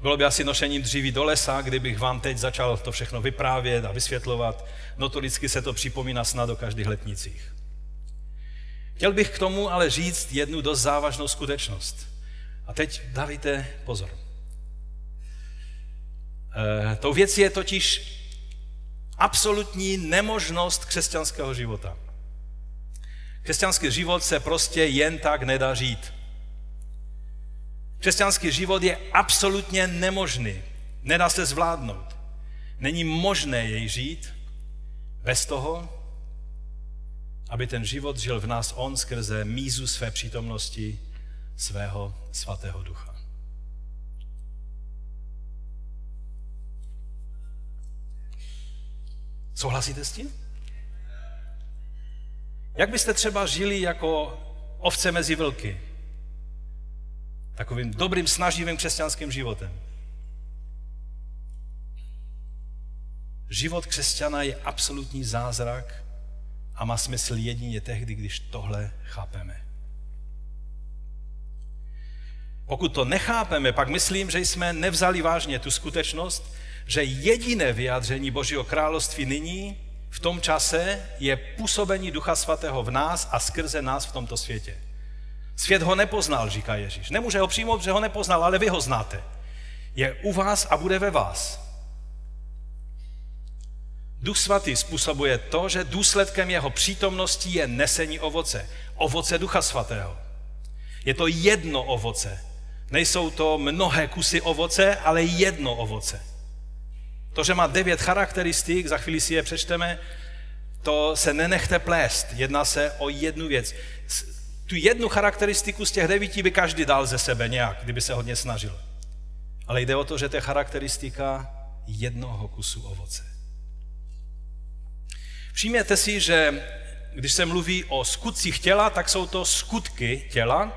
Bylo by asi nošením dříví do lesa, kdybych vám teď začal to všechno vyprávět a vysvětlovat. Notoricky se to připomíná snad o každých letnicích. Chtěl bych k tomu ale říct jednu dost závažnou skutečnost. A teď dávejte pozor. Eh, tou věcí je totiž absolutní nemožnost křesťanského života. Křesťanský život se prostě jen tak nedá žít. Křesťanský život je absolutně nemožný. Nedá se zvládnout. Není možné jej žít bez toho, aby ten život žil v nás on skrze mízu své přítomnosti svého svatého ducha. Souhlasíte s tím? Jak byste třeba žili jako ovce mezi vlky? Takovým dobrým, snaživým křesťanským životem. Život křesťana je absolutní zázrak a má smysl jedině tehdy, když tohle chápeme. Pokud to nechápeme, pak myslím, že jsme nevzali vážně tu skutečnost, že jediné vyjádření Božího království nyní, v tom čase, je působení Ducha Svatého v nás a skrze nás v tomto světě. Svět ho nepoznal, říká Ježíš. Nemůže ho přijmout, že ho nepoznal, ale vy ho znáte. Je u vás a bude ve vás. Duch svatý způsobuje to, že důsledkem jeho přítomnosti je nesení ovoce. Ovoce Ducha svatého. Je to jedno ovoce. Nejsou to mnohé kusy ovoce, ale jedno ovoce. To, že má devět charakteristik, za chvíli si je přečteme, to se nenechte plést. Jedná se o jednu věc. Tu jednu charakteristiku z těch devíti by každý dal ze sebe nějak, kdyby se hodně snažil. Ale jde o to, že to je charakteristika jednoho kusu ovoce. Všimněte si, že když se mluví o skutcích těla, tak jsou to skutky těla,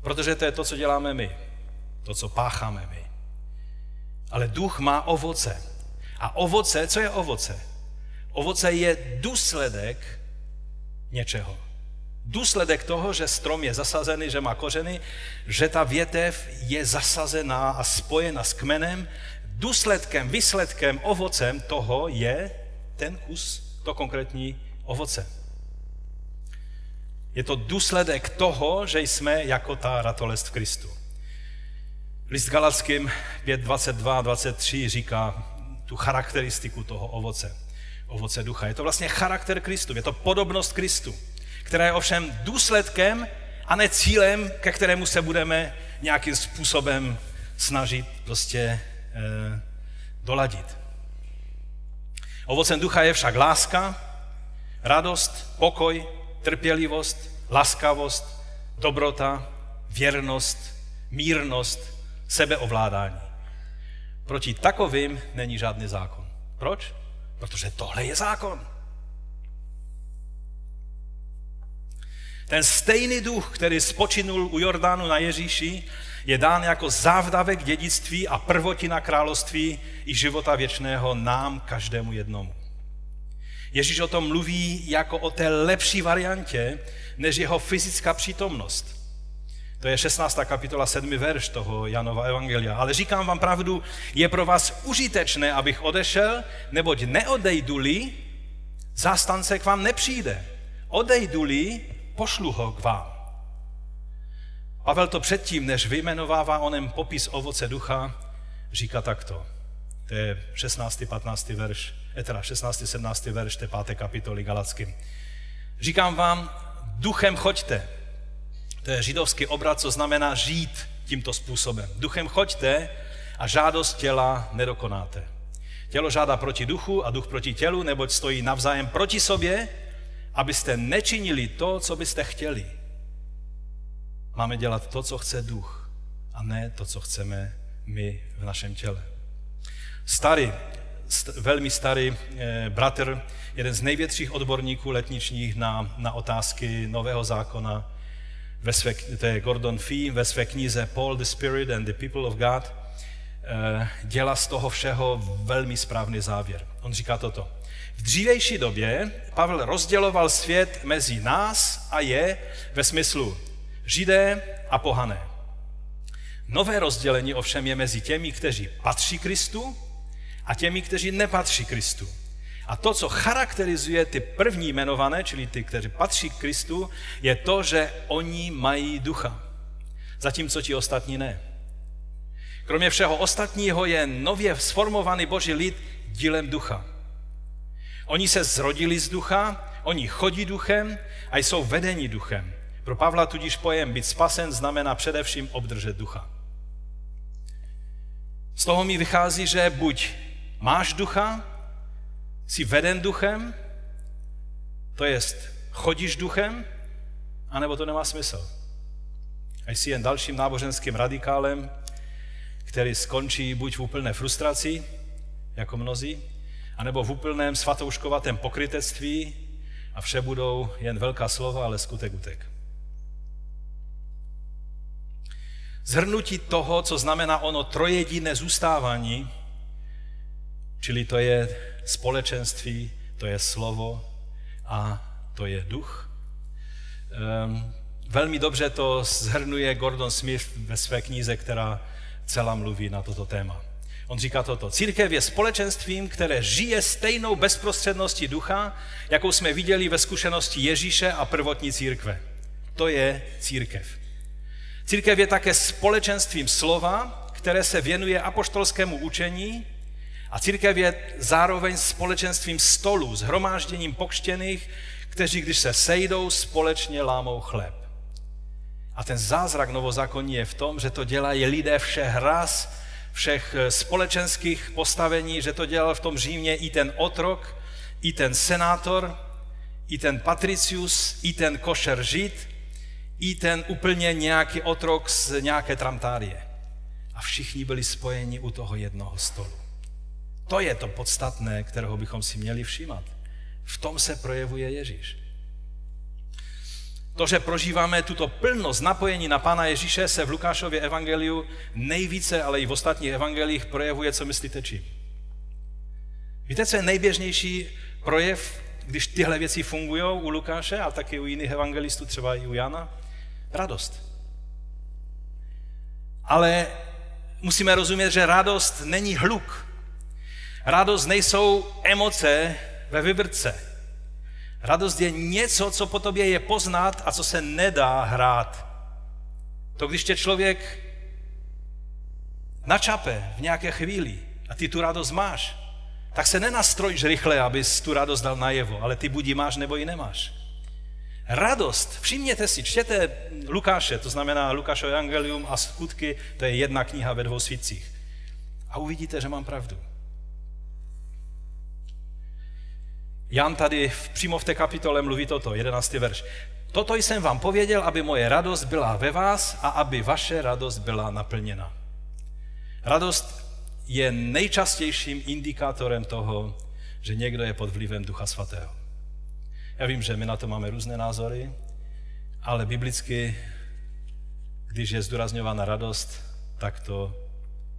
protože to je to, co děláme my, to, co pácháme my. Ale duch má ovoce. A ovoce, co je ovoce? Ovoce je důsledek něčeho. Důsledek toho, že strom je zasazený, že má kořeny, že ta větev je zasazená a spojena s kmenem, důsledkem, výsledkem, ovocem toho je ten kus, to konkrétní ovoce. Je to důsledek toho, že jsme jako ta ratolest v Kristu. List Galackým 5, 22 23 říká tu charakteristiku toho ovoce, ovoce ducha. Je to vlastně charakter Kristu, je to podobnost Kristu, která je ovšem důsledkem a ne cílem, ke kterému se budeme nějakým způsobem snažit prostě eh, doladit. Ovocem ducha je však láska, radost, pokoj, trpělivost, laskavost, dobrota, věrnost, mírnost, sebeovládání. Proti takovým není žádný zákon. Proč? Protože tohle je zákon. Ten stejný duch, který spočinul u Jordánu na Ježíši, je dán jako závdavek dědictví a prvotina království i života věčného nám, každému jednomu. Ježíš o tom mluví jako o té lepší variantě, než jeho fyzická přítomnost. To je 16. kapitola 7. verš toho Janova Evangelia. Ale říkám vám pravdu, je pro vás užitečné, abych odešel, neboť neodejdu-li, zástance k vám nepřijde. Odejdu-li, pošlu ho k vám. Pavel to předtím, než vyjmenovává onem popis ovoce ducha, říká takto. To je 16. 15. verš, eh, teda 16. 17. verš té páté kapitoly Galackým. Říkám vám, duchem choďte. To je židovský obrat, co znamená žít tímto způsobem. Duchem choďte a žádost těla nedokonáte. Tělo žádá proti duchu a duch proti tělu, neboť stojí navzájem proti sobě, abyste nečinili to, co byste chtěli. Máme dělat to, co chce duch, a ne to, co chceme my v našem těle. Starý, st- velmi starý eh, bratr, jeden z největších odborníků letničních na, na otázky Nového zákona, ve své, to je Gordon Fee, ve své knize Paul the Spirit and the People of God, eh, dělá z toho všeho velmi správný závěr. On říká toto. V dřívější době Pavel rozděloval svět mezi nás a je ve smyslu židé a pohané. Nové rozdělení ovšem je mezi těmi, kteří patří Kristu a těmi, kteří nepatří Kristu. A to, co charakterizuje ty první jmenované, čili ty, kteří patří k Kristu, je to, že oni mají ducha, zatímco ti ostatní ne. Kromě všeho ostatního je nově sformovaný boží lid dílem ducha. Oni se zrodili z ducha, oni chodí duchem a jsou vedeni duchem. Pro Pavla tudíž pojem být spasen znamená především obdržet ducha. Z toho mi vychází, že buď máš ducha, jsi veden duchem, to jest chodíš duchem, anebo to nemá smysl. A jsi jen dalším náboženským radikálem, který skončí buď v úplné frustraci, jako mnozí, anebo v úplném svatouškovatém pokrytectví a vše budou jen velká slova, ale skutek utek. Zhrnutí toho, co znamená ono trojediné zůstávání, čili to je společenství, to je slovo a to je duch. Um, velmi dobře to zhrnuje Gordon Smith ve své knize, která celá mluví na toto téma. On říká toto. Církev je společenstvím, které žije stejnou bezprostředností ducha, jakou jsme viděli ve zkušenosti Ježíše a prvotní církve. To je církev. Církev je také společenstvím slova, které se věnuje apoštolskému učení a církev je zároveň společenstvím stolů, hromážděním pokštěných, kteří, když se sejdou, společně lámou chléb. A ten zázrak novozákonní je v tom, že to dělají lidé všech ras, všech eh, společenských postavení, že to dělal v tom Římě i ten otrok, i ten senátor, i ten patricius, i ten košer žid, i ten úplně nějaký otrok z nějaké tramtárie. A všichni byli spojeni u toho jednoho stolu. To je to podstatné, kterého bychom si měli všímat. V tom se projevuje Ježíš. To, že prožíváme tuto plnost napojení na Pána Ježíše, se v Lukášově evangeliu nejvíce, ale i v ostatních evangelích projevuje, co myslíte čím. Víte, co je nejběžnější projev když tyhle věci fungují u Lukáše, a taky u jiných evangelistů, třeba i u Jana? Radost. Ale musíme rozumět, že radost není hluk. Radost nejsou emoce ve vybrce. Radost je něco, co po tobě je poznat a co se nedá hrát. To, když tě člověk načape v nějaké chvíli a ty tu radost máš, tak se nenastrojíš rychle, abys tu radost dal najevo, ale ty buď máš, nebo ji nemáš. Radost, všimněte si, čtěte Lukáše, to znamená Lukášové evangelium a skutky, to je jedna kniha ve dvou svících. A uvidíte, že mám pravdu. Jan tady přímo v té kapitole mluví toto, 11. verš. Toto jsem vám pověděl, aby moje radost byla ve vás a aby vaše radost byla naplněna. Radost je nejčastějším indikátorem toho, že někdo je pod vlivem Ducha Svatého. Já vím, že my na to máme různé názory, ale biblicky, když je zdůrazňována radost, tak to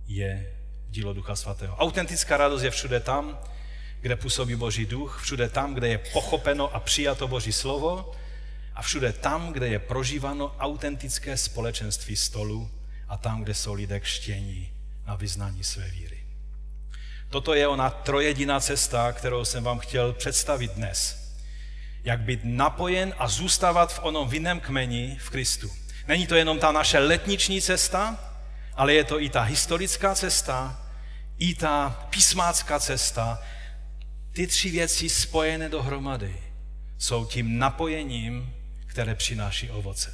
je dílo Ducha Svatého. Autentická radost je všude tam, kde působí Boží duch, všude tam, kde je pochopeno a přijato Boží slovo a všude tam, kde je prožíváno autentické společenství stolu a tam, kde jsou lidé kštění na vyznání své víry. Toto je ona trojediná cesta, kterou jsem vám chtěl představit dnes. Jak být napojen a zůstávat v onom vinném kmeni v Kristu. Není to jenom ta naše letniční cesta, ale je to i ta historická cesta, i ta písmácká cesta. Ty tři věci spojené dohromady jsou tím napojením, které přináší ovoce.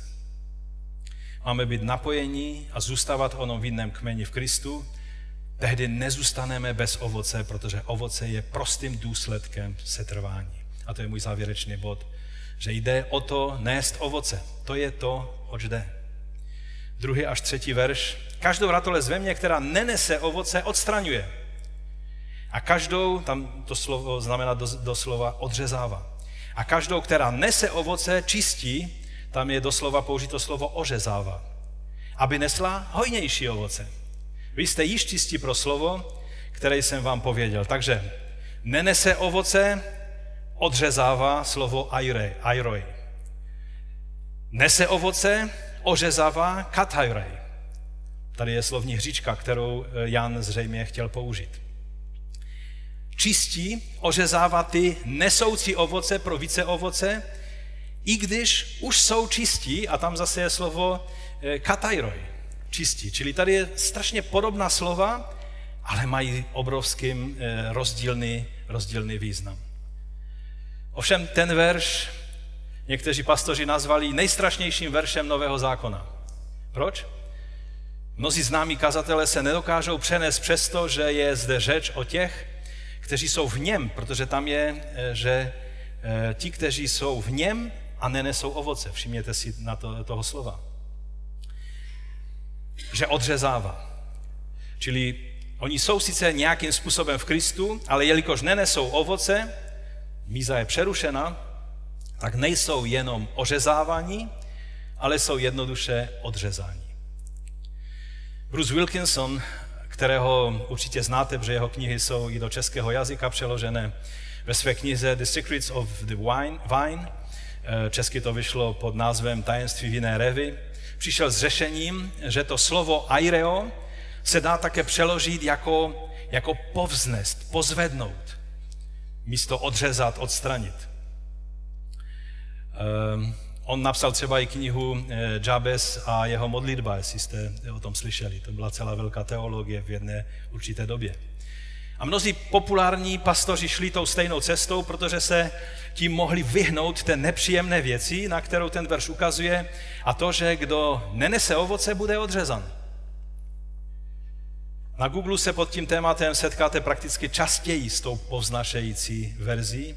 Máme být napojení a zůstávat onom vinném kmeni v Kristu, tehdy nezůstaneme bez ovoce, protože ovoce je prostým důsledkem setrvání. A to je můj závěrečný bod, že jde o to nést ovoce. To je to, oč jde. Druhý až třetí verš. Každou ratole z mě, která nenese ovoce, odstraňuje. A každou, tam to slovo znamená doslova odřezává. A každou, která nese ovoce, čistí, tam je doslova použito slovo ořezává, aby nesla hojnější ovoce. Vy jste již čistí pro slovo, které jsem vám pověděl. Takže nenese ovoce, odřezává slovo aire, airoi. Nese ovoce, ořezává katajrej. Tady je slovní hříčka, kterou eh, Jan zřejmě chtěl použít. Čistí, ořezává ty nesoucí ovoce pro více ovoce, i když už jsou čistí, a tam zase je slovo eh, katajroj, čistí. Čili tady je strašně podobná slova, ale mají obrovským eh, rozdílný, rozdílný význam. Ovšem ten verš někteří pastoři nazvali nejstrašnějším veršem Nového zákona. Proč? Mnozí známí kazatelé se nedokážou přenést přesto, že je zde řeč o těch, kteří jsou v něm, protože tam je, eh, že ti, kteří jsou v něm, a nenesou ovoce. Všimněte si na to, toho slova. Že odřezává. Čili oni jsou sice nějakým způsobem v Kristu, ale jelikož nenesou ovoce, míza je přerušena, tak nejsou jenom ořezávaní, ale jsou jednoduše odřezání. Bruce Wilkinson, kterého určitě znáte, protože jeho knihy jsou i do českého jazyka přeložené, ve své knize The Secrets of the Wine, Vine Eh, česky to vyšlo pod názvem Tajemství vinné revy, přišel s řešením, že to slovo aireo se dá také přeložit jako, jako povznést, pozvednout, místo odřezat, odstranit. Um, on napsal třeba i knihu eh, Jabez a jeho modlitba, jestli jste o tom slyšeli. To byla celá velká teologie v jedné určité době. A mnozí populární pastoři šli tou stejnou cestou, protože se tím mohli vyhnout té nepříjemné věci, na kterou ten verš ukazuje, a to, že kdo nenese ovoce, bude odřezan. Na Google se pod tím tématem setkáte prakticky častěji s tou povznašející verzí.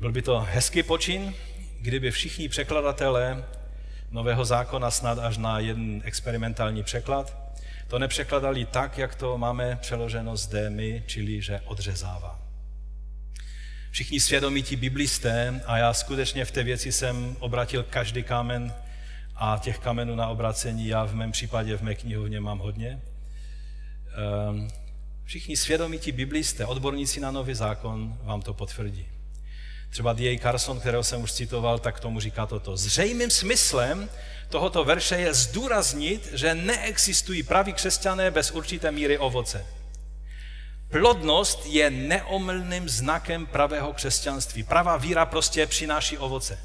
Byl by to hezký počin, kdyby všichni překladatelé Nového zákona snad až na jeden experimentální překlad to nepřekladali tak, jak to máme přeloženo zde my, čili že odřezává. Všichni svědomití biblisté a já skutečně v té věci jsem obratil každý kámen a těch kamenů na obracení já v mém případě v mé knihovně mám hodně. Ehm, všichni svědomití biblisté, odborníci na nový zákon vám to potvrdí. Třeba D.A. Carson, kterého jsem už citoval, tak tomu říká toto. Zřejmým smyslem tohoto verše je zdůraznit, že neexistují praví křesťané bez určité míry ovoce. Plodnost je neomylným znakem pravého křesťanství. Pravá víra prostě přináší ovoce.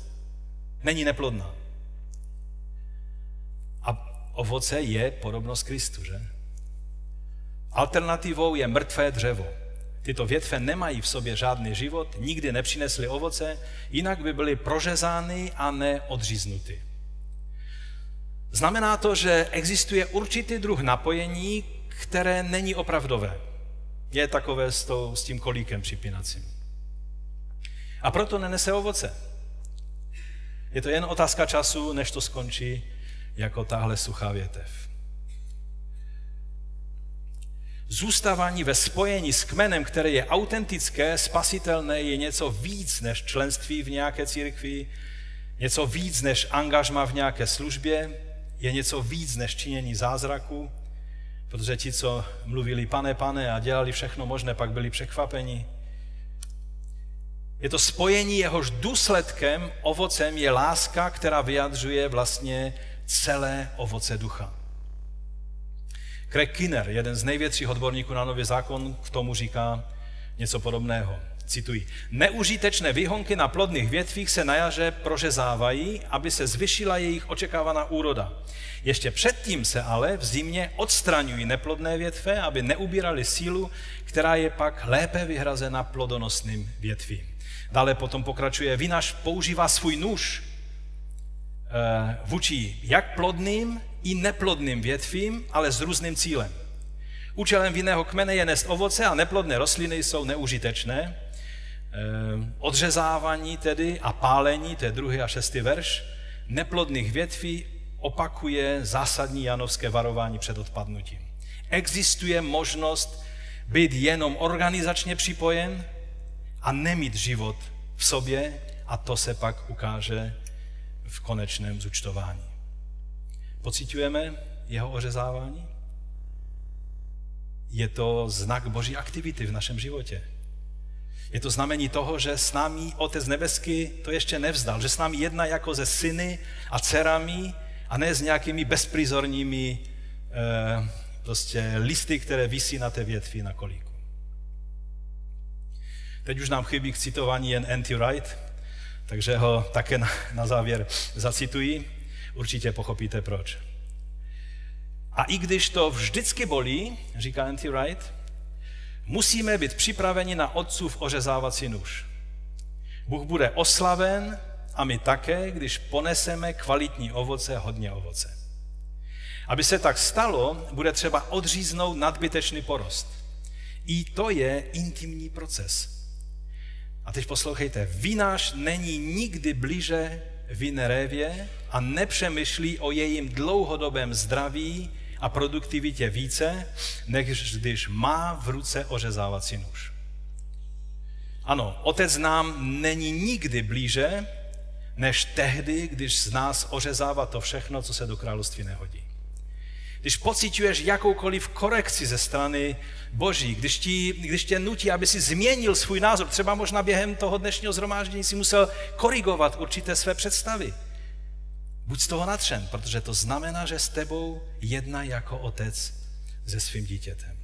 Není neplodná. A ovoce je podobnost Kristu, že? Alternativou je mrtvé dřevo. Tyto větve nemají v sobě žádný život, nikdy nepřinesly ovoce, jinak by byly prořezány a ne odříznuty. Znamená to, že existuje určitý druh napojení, které není opravdové. Je takové s, to, s tím kolíkem připínacím. A proto nenese ovoce. Je to jen otázka času, než to skončí jako tahle suchá větev. Zůstávání ve spojení s kmenem, které je autentické, spasitelné, je něco víc než členství v nějaké církvi, něco víc než angažma v nějaké službě, je něco víc než činění zázraku, protože ti, co mluvili pane, pane a dělali všechno možné, pak byli překvapeni. Je to spojení, jehož důsledkem, ovocem je láska, která vyjadřuje vlastně celé ovoce ducha. Craig Kinner, jeden z největších odborníků na nový zákon, k tomu říká něco podobného. Cituji. Neužitečné výhonky na plodných větvích se na jaře prořezávají, aby se zvyšila jejich očekávaná úroda. Ještě předtím se ale v zimě odstraňují neplodné větve, aby neubírali sílu, která je pak lépe vyhrazena plodonosným větvím. Dále potom pokračuje, vinaš používá svůj nůž eh, vůči jak plodným i neplodným větvím, ale s různým cílem. Účelem vinného kmene je nést ovoce a neplodné rostliny jsou neužitečné. Eh, odřezávání tedy a pálení, to je druhý a šestý verš, neplodných větví opakuje zásadní janovské varování před odpadnutím. Existuje možnost být jenom organizačně připojen a nemít život v sobě a to se pak ukáže v konečném zúčtování. Pocitujeme jeho ořezávání? Je to znak boží aktivity v našem životě. Je to znamení toho, že s námi Otec nebeský to ještě nevzdal, že s námi jedná jako ze syny a dcerami a ne s nějakými bezprizorními eh, prostě listy, které visí na té větvi na kolíku. Teď už nám chybí k citování jen N.T. Wright, takže ho také na, na závěr zacituji. Určitě pochopíte proč. A i když to vždycky bolí, říká N.T. Wright, musíme být připraveni na otcův ořezávací nůž. Bůh bude oslaven a my také, když poneseme kvalitní ovoce, hodně ovoce. Aby se tak stalo, bude třeba odříznout nadbytečný porost. I to je intimní proces. A teď poslouchejte, vinář není nikdy blíže vinerévě a nepřemýšlí o jejím dlouhodobém zdraví a produktivitě více, než když má v ruce ořezávací nůž. Ano, otec nám není nikdy blíže, než tehdy, když z nás ořezává to všechno, co se do království nehodí. Když pocituješ jakoukoliv korekci ze strany Boží, když, ti, když tě nutí, aby si změnil svůj názor, třeba možná během toho dnešního zhromáždění si musel korigovat určité své představy, Buď z toho natřen, protože to znamená, že s tebou jedná jako otec se svým dítětem.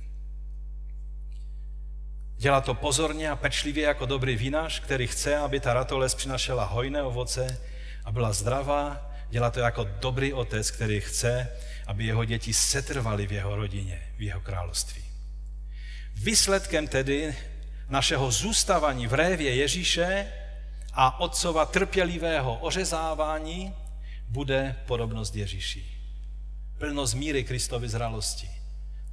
Dělá to pozorně a pečlivě jako dobrý vinař, který chce, aby ta ratoles přinašela hojné ovoce a byla zdravá. Dělá to jako dobrý otec, který chce, aby jeho děti setrvaly v jeho rodině, v jeho království. Výsledkem tedy našeho zůstávání v révě Ježíše a otcova trpělivého ořezávání bude podobnost Ježíši. Plnost míry Kristovy zralosti,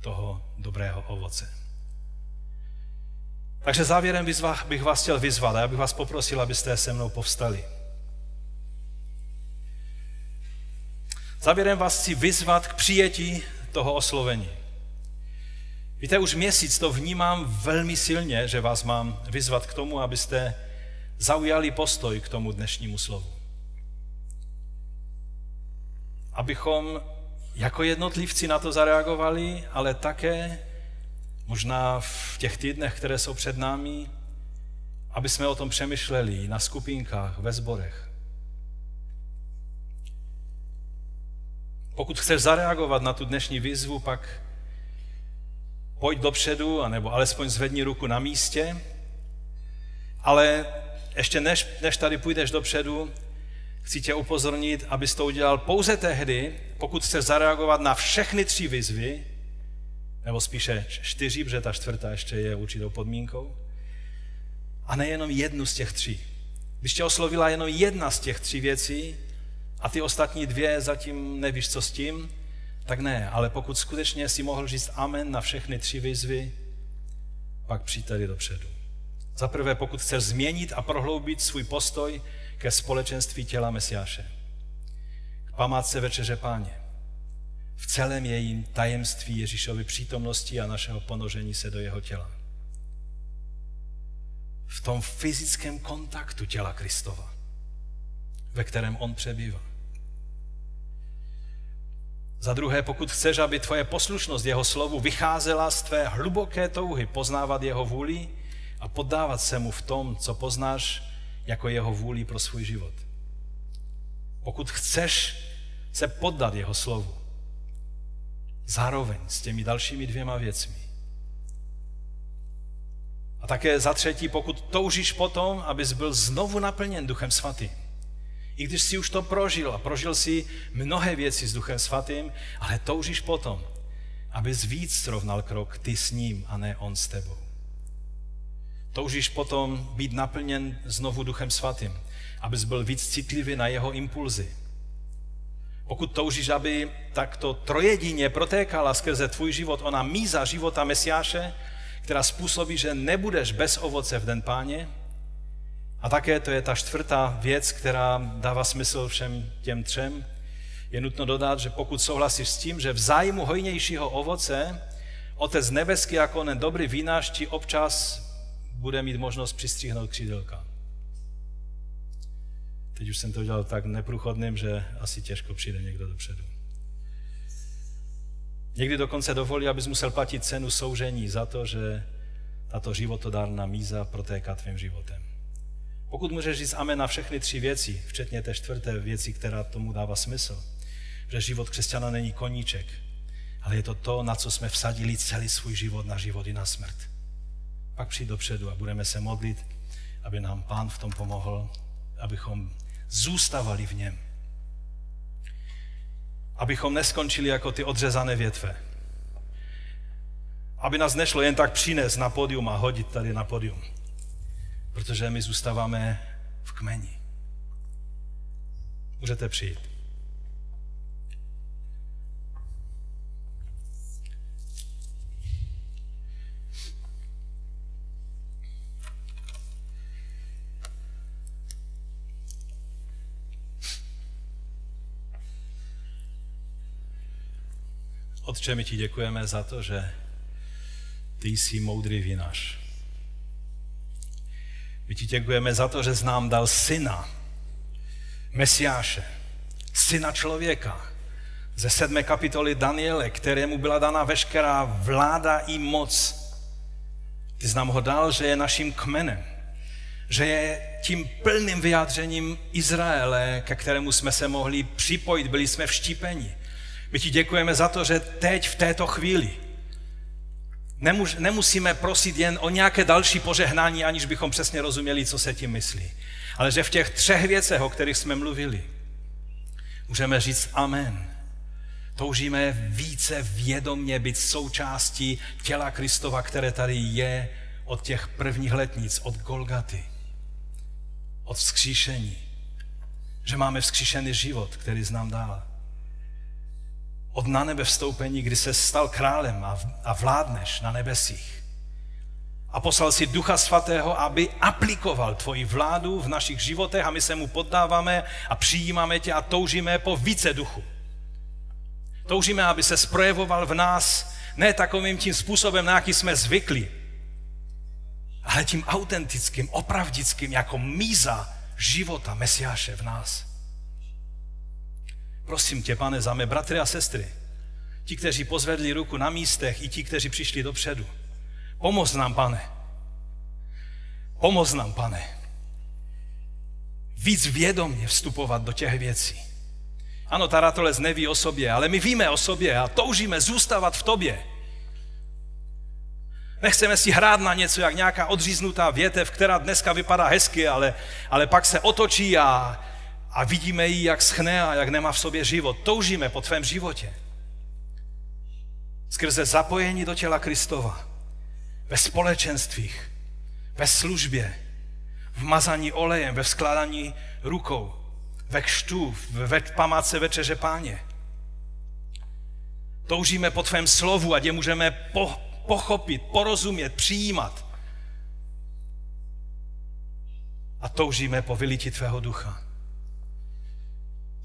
toho dobrého ovoce. Takže závěrem bych vás chtěl vyzvat a já bych vás poprosil, abyste se mnou povstali. Závěrem vás chci vyzvat k přijetí toho oslovení. Víte, už měsíc to vnímám velmi silně, že vás mám vyzvat k tomu, abyste zaujali postoj k tomu dnešnímu slovu abychom jako jednotlivci na to zareagovali, ale také možná v těch týdnech, které jsou před námi, aby jsme o tom přemýšleli na skupinkách, ve sborech. Pokud chceš zareagovat na tu dnešní výzvu, pak pojď dopředu, anebo alespoň zvedni ruku na místě, ale ještě než, než tady půjdeš dopředu, chci tě upozornit, abys to udělal pouze tehdy, pokud chceš zareagovat na všechny tři výzvy, nebo spíše čtyři, protože ta čtvrtá ještě je určitou podmínkou, a nejenom jednu z těch tří. Když tě oslovila jenom jedna z těch tří věcí a ty ostatní dvě zatím nevíš, co s tím, tak ne, ale pokud skutečně si mohl říct amen na všechny tři výzvy, pak přijď tady dopředu. Za prvé, pokud chceš změnit a prohloubit svůj postoj ke společenství těla Mesiáše, k památce Večeře Páně, v celém jejím tajemství Ježíšovy přítomnosti a našeho ponožení se do jeho těla. V tom fyzickém kontaktu těla Kristova, ve kterém on přebývá. Za druhé, pokud chceš, aby tvoje poslušnost jeho slovu vycházela z tvé hluboké touhy poznávat jeho vůli a poddávat se mu v tom, co poznáš jako jeho vůli pro svůj život. Pokud chceš se poddat jeho slovu, zároveň s těmi dalšími dvěma věcmi. A také za třetí, pokud toužíš potom, abys byl znovu naplněn Duchem Svatým. I když jsi už to prožil a prožil si mnohé věci s Duchem Svatým, ale toužíš potom, abys víc srovnal krok ty s ním a ne on s tebou. Toužíš potom být naplněn znovu Duchem Svatým, abys byl víc citlivý na jeho impulzy. Pokud toužíš, aby takto trojedině protékala skrze tvůj život ona míza života Mesiáše, která způsobí, že nebudeš bez ovoce v den páně, a také to je ta čtvrtá věc, která dává smysl všem těm třem, je nutno dodat, že pokud souhlasíš s tím, že v zájmu hojnějšího ovoce Otec nebeský jako onen dobrý vínář ti občas bude mít možnost přistříhnout křídelka. Teď už jsem to udělal tak neprůchodným, že asi těžko přijde někdo dopředu. Někdy dokonce dovolí, abys musel platit cenu soužení za to, že tato životodárná míza protéká tvým životem. Pokud můžeš říct amen na všechny tři věci, včetně té čtvrté věci, která tomu dává smysl, že život křesťana není koníček, ale je to to, na co jsme vsadili celý svůj život, na život i na smrt pak přijď dopředu a budeme se modlit, aby nám Pán v tom pomohl, abychom zůstavali v něm. Abychom neskončili jako ty odřezané větve. Aby nás nešlo jen tak přines na podium a hodit tady na podium. Protože my zůstáváme v kmeni. Můžete přijít. Otče, my ti děkujeme za to, že ty jsi moudrý vinař. My ti děkujeme za to, že jsi nám dal syna, Mesiáše, syna člověka, ze sedmé kapitoly Daniele, kterému byla dana veškerá vláda i moc. Ty jsi nám ho dal, že je naším kmenem, že je tím plným vyjádřením Izraele, ke kterému jsme se mohli připojit, byli jsme vštípeni. My ti děkujeme za to, že teď v této chvíli nemusíme prosit jen o nějaké další požehnání, aniž bychom přesně rozuměli, co se tím myslí. Ale že v těch třech věcech, o kterých jsme mluvili, můžeme říct amen. Toužíme více vědomně být součástí těla Kristova, které tady je od těch prvních letnic, od Golgaty, od vzkříšení. Že máme vzkříšený život, který znám dál od na nebe vstoupení, kdy se stal králem a, vládneš na nebesích. A poslal si Ducha Svatého, aby aplikoval tvoji vládu v našich životech a my se mu poddáváme a přijímáme tě a toužíme po více duchu. Toužíme, aby se sprojevoval v nás ne takovým tím způsobem, na jaký jsme zvykli, ale tím autentickým, opravdickým, jako míza života Mesiáše v nás. Prosím tě, pane, za mé bratry a sestry, ti, kteří pozvedli ruku na místech, i ti, kteří přišli dopředu. Pomoz nám, pane. Pomoz nám, pane, víc vědomně vstupovat do těch věcí. Ano, ta ratolec neví o sobě, ale my víme o sobě a toužíme zůstávat v tobě. Nechceme si hrát na něco, jak nějaká odříznutá větev, která dneska vypadá hezky, ale, ale pak se otočí a, a vidíme ji, jak schne a jak nemá v sobě život. Toužíme po tvém životě. Skrze zapojení do těla Kristova, ve společenstvích, ve službě, v mazaní olejem, ve vzkládání rukou, ve kštu, ve památce večeře páně. Toužíme po tvém slovu, ať je můžeme po, pochopit, porozumět, přijímat. A toužíme po vylití tvého ducha.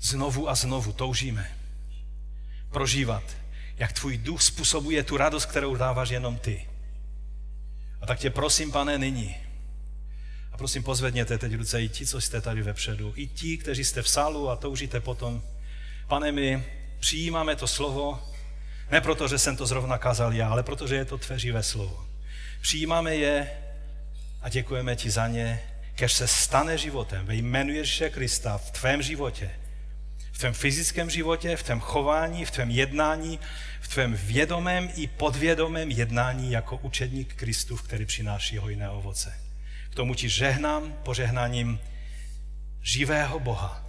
Znovu a znovu toužíme prožívat, jak tvůj duch způsobuje tu radost, kterou dáváš jenom ty. A tak tě prosím, pane, nyní, a prosím, pozvedněte teď ruce i ti, co jste tady vepředu, i ti, kteří jste v sálu a toužíte potom. Pane, my přijímáme to slovo, ne proto, že jsem to zrovna kázal já, ale protože je to tvé živé slovo. Přijímáme je a děkujeme ti za ně, kež se stane životem ve jménu Ježíše Krista v tvém životě, tvém fyzickém životě, v tvém chování, v tvém jednání, v tvém vědomém i podvědomém jednání jako učedník Kristův, který přináší hojné ovoce. K tomu ti žehnám požehnáním živého Boha,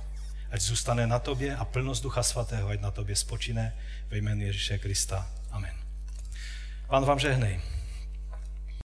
ať zůstane na tobě a plnost Ducha Svatého, ať na tobě spočine ve jménu Ježíše Krista. Amen. Pán vám žehnej.